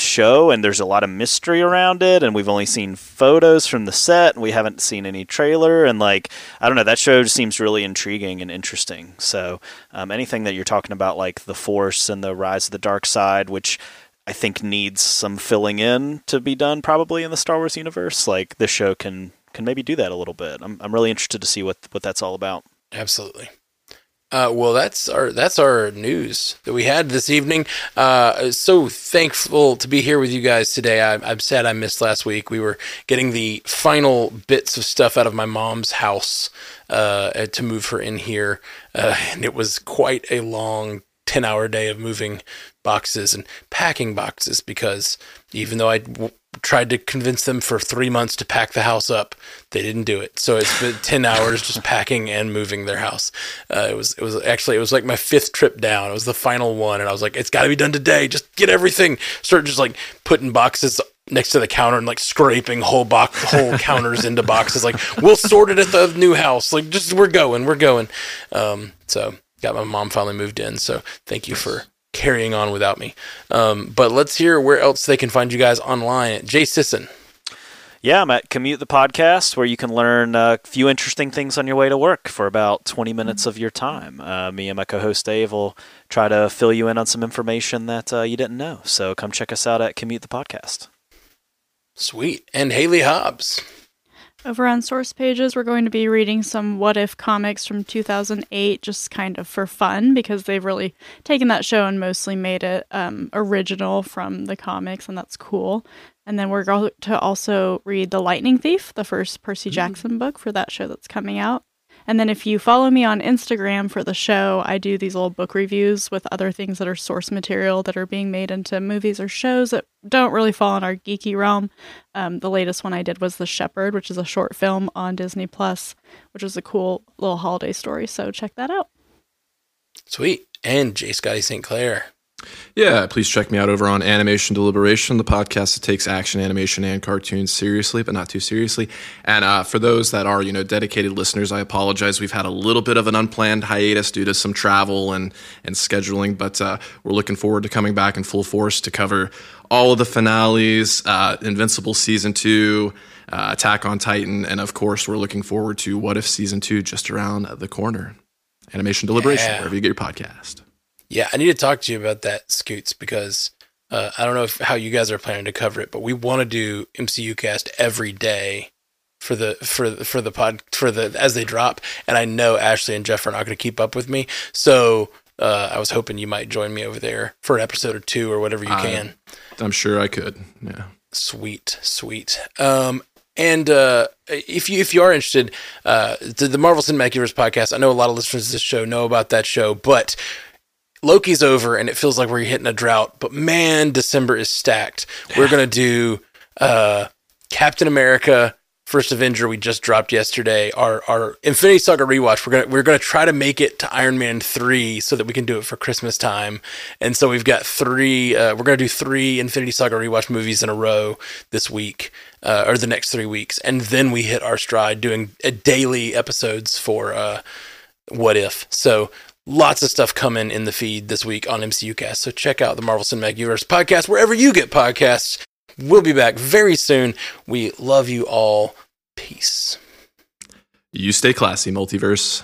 show, and there's a lot of mystery around it. And we've only seen photos from the set, and we haven't seen any trailer. And like I don't know, that show seems really intriguing and interesting. So um, anything that you're talking about, like the Force and the rise of the dark side, which I think needs some filling in to be done probably in the Star Wars universe. Like this show can can maybe do that a little bit. I'm I'm really interested to see what what that's all about. Absolutely. Uh, well, that's our that's our news that we had this evening. Uh, so thankful to be here with you guys today. I, I'm sad I missed last week. We were getting the final bits of stuff out of my mom's house uh, to move her in here, uh, and it was quite a long ten hour day of moving boxes and packing boxes because even though I w- tried to convince them for three months to pack the house up, they didn't do it. So it's been ten hours just packing and moving their house. Uh, it was it was actually it was like my fifth trip down. It was the final one, and I was like, it's got to be done today. Just get everything. Start just like putting boxes next to the counter and like scraping whole box whole counters into boxes. Like we'll sort it at the new house. Like just we're going, we're going. Um, so got my mom finally moved in. So thank you for carrying on without me. Um, but let's hear where else they can find you guys online at Jay Sisson. Yeah, I'm at Commute the Podcast, where you can learn a few interesting things on your way to work for about 20 minutes of your time. Uh, me and my co host Dave will try to fill you in on some information that uh, you didn't know. So come check us out at Commute the Podcast. Sweet. And Haley Hobbs. Over on source pages, we're going to be reading some What If comics from 2008, just kind of for fun, because they've really taken that show and mostly made it um, original from the comics, and that's cool. And then we're going to also read The Lightning Thief, the first Percy Jackson book for that show that's coming out. And then if you follow me on Instagram for the show, I do these little book reviews with other things that are source material that are being made into movies or shows that don't really fall in our geeky realm. Um, the latest one I did was The Shepherd, which is a short film on Disney Plus, which is a cool little holiday story. So check that out. Sweet. And J. Scotty St. Clair. Yeah, please check me out over on Animation Deliberation, the podcast that takes action, animation, and cartoons seriously, but not too seriously. And uh, for those that are, you know, dedicated listeners, I apologize. We've had a little bit of an unplanned hiatus due to some travel and and scheduling, but uh, we're looking forward to coming back in full force to cover all of the finales, uh, Invincible season two. Uh, Attack on Titan, and of course, we're looking forward to What If season two just around the corner. Animation Deliberation, Yeah. wherever you get your podcast. Yeah, I need to talk to you about that, Scoots, because uh, I don't know if, how you guys are planning to cover it, but we want to do MCU cast every day for the for the- for the pod for the as they drop, and I know Ashley and Jeff are not going to keep up with me, so uh, I was hoping you might join me over there for an episode or two or whatever you I- can. I'm sure I could. Yeah. Sweet, sweet. Um, and uh, if you if you are interested, uh, the, the Marvel Cinematic Universe podcast, I know a lot of listeners to this show know about that show, but Loki's over and it feels like we're hitting a drought. But man, December is stacked. We're gonna do uh, Captain America. First Avenger we just dropped yesterday. Our our Infinity Saga rewatch. We're gonna we're gonna try to make it to Iron Man three so that we can do it for Christmas time. And so we've got three. Uh, we're gonna do three Infinity Saga rewatch movies in a row this week uh, or the next three weeks, and then we hit our stride doing uh, daily episodes for uh, What If. So lots of stuff coming in the feed this week on MCU Cast. So check out the Marvel Cinematic Universe podcast wherever you get podcasts. We'll be back very soon. We love you all. Peace. You stay classy, multiverse.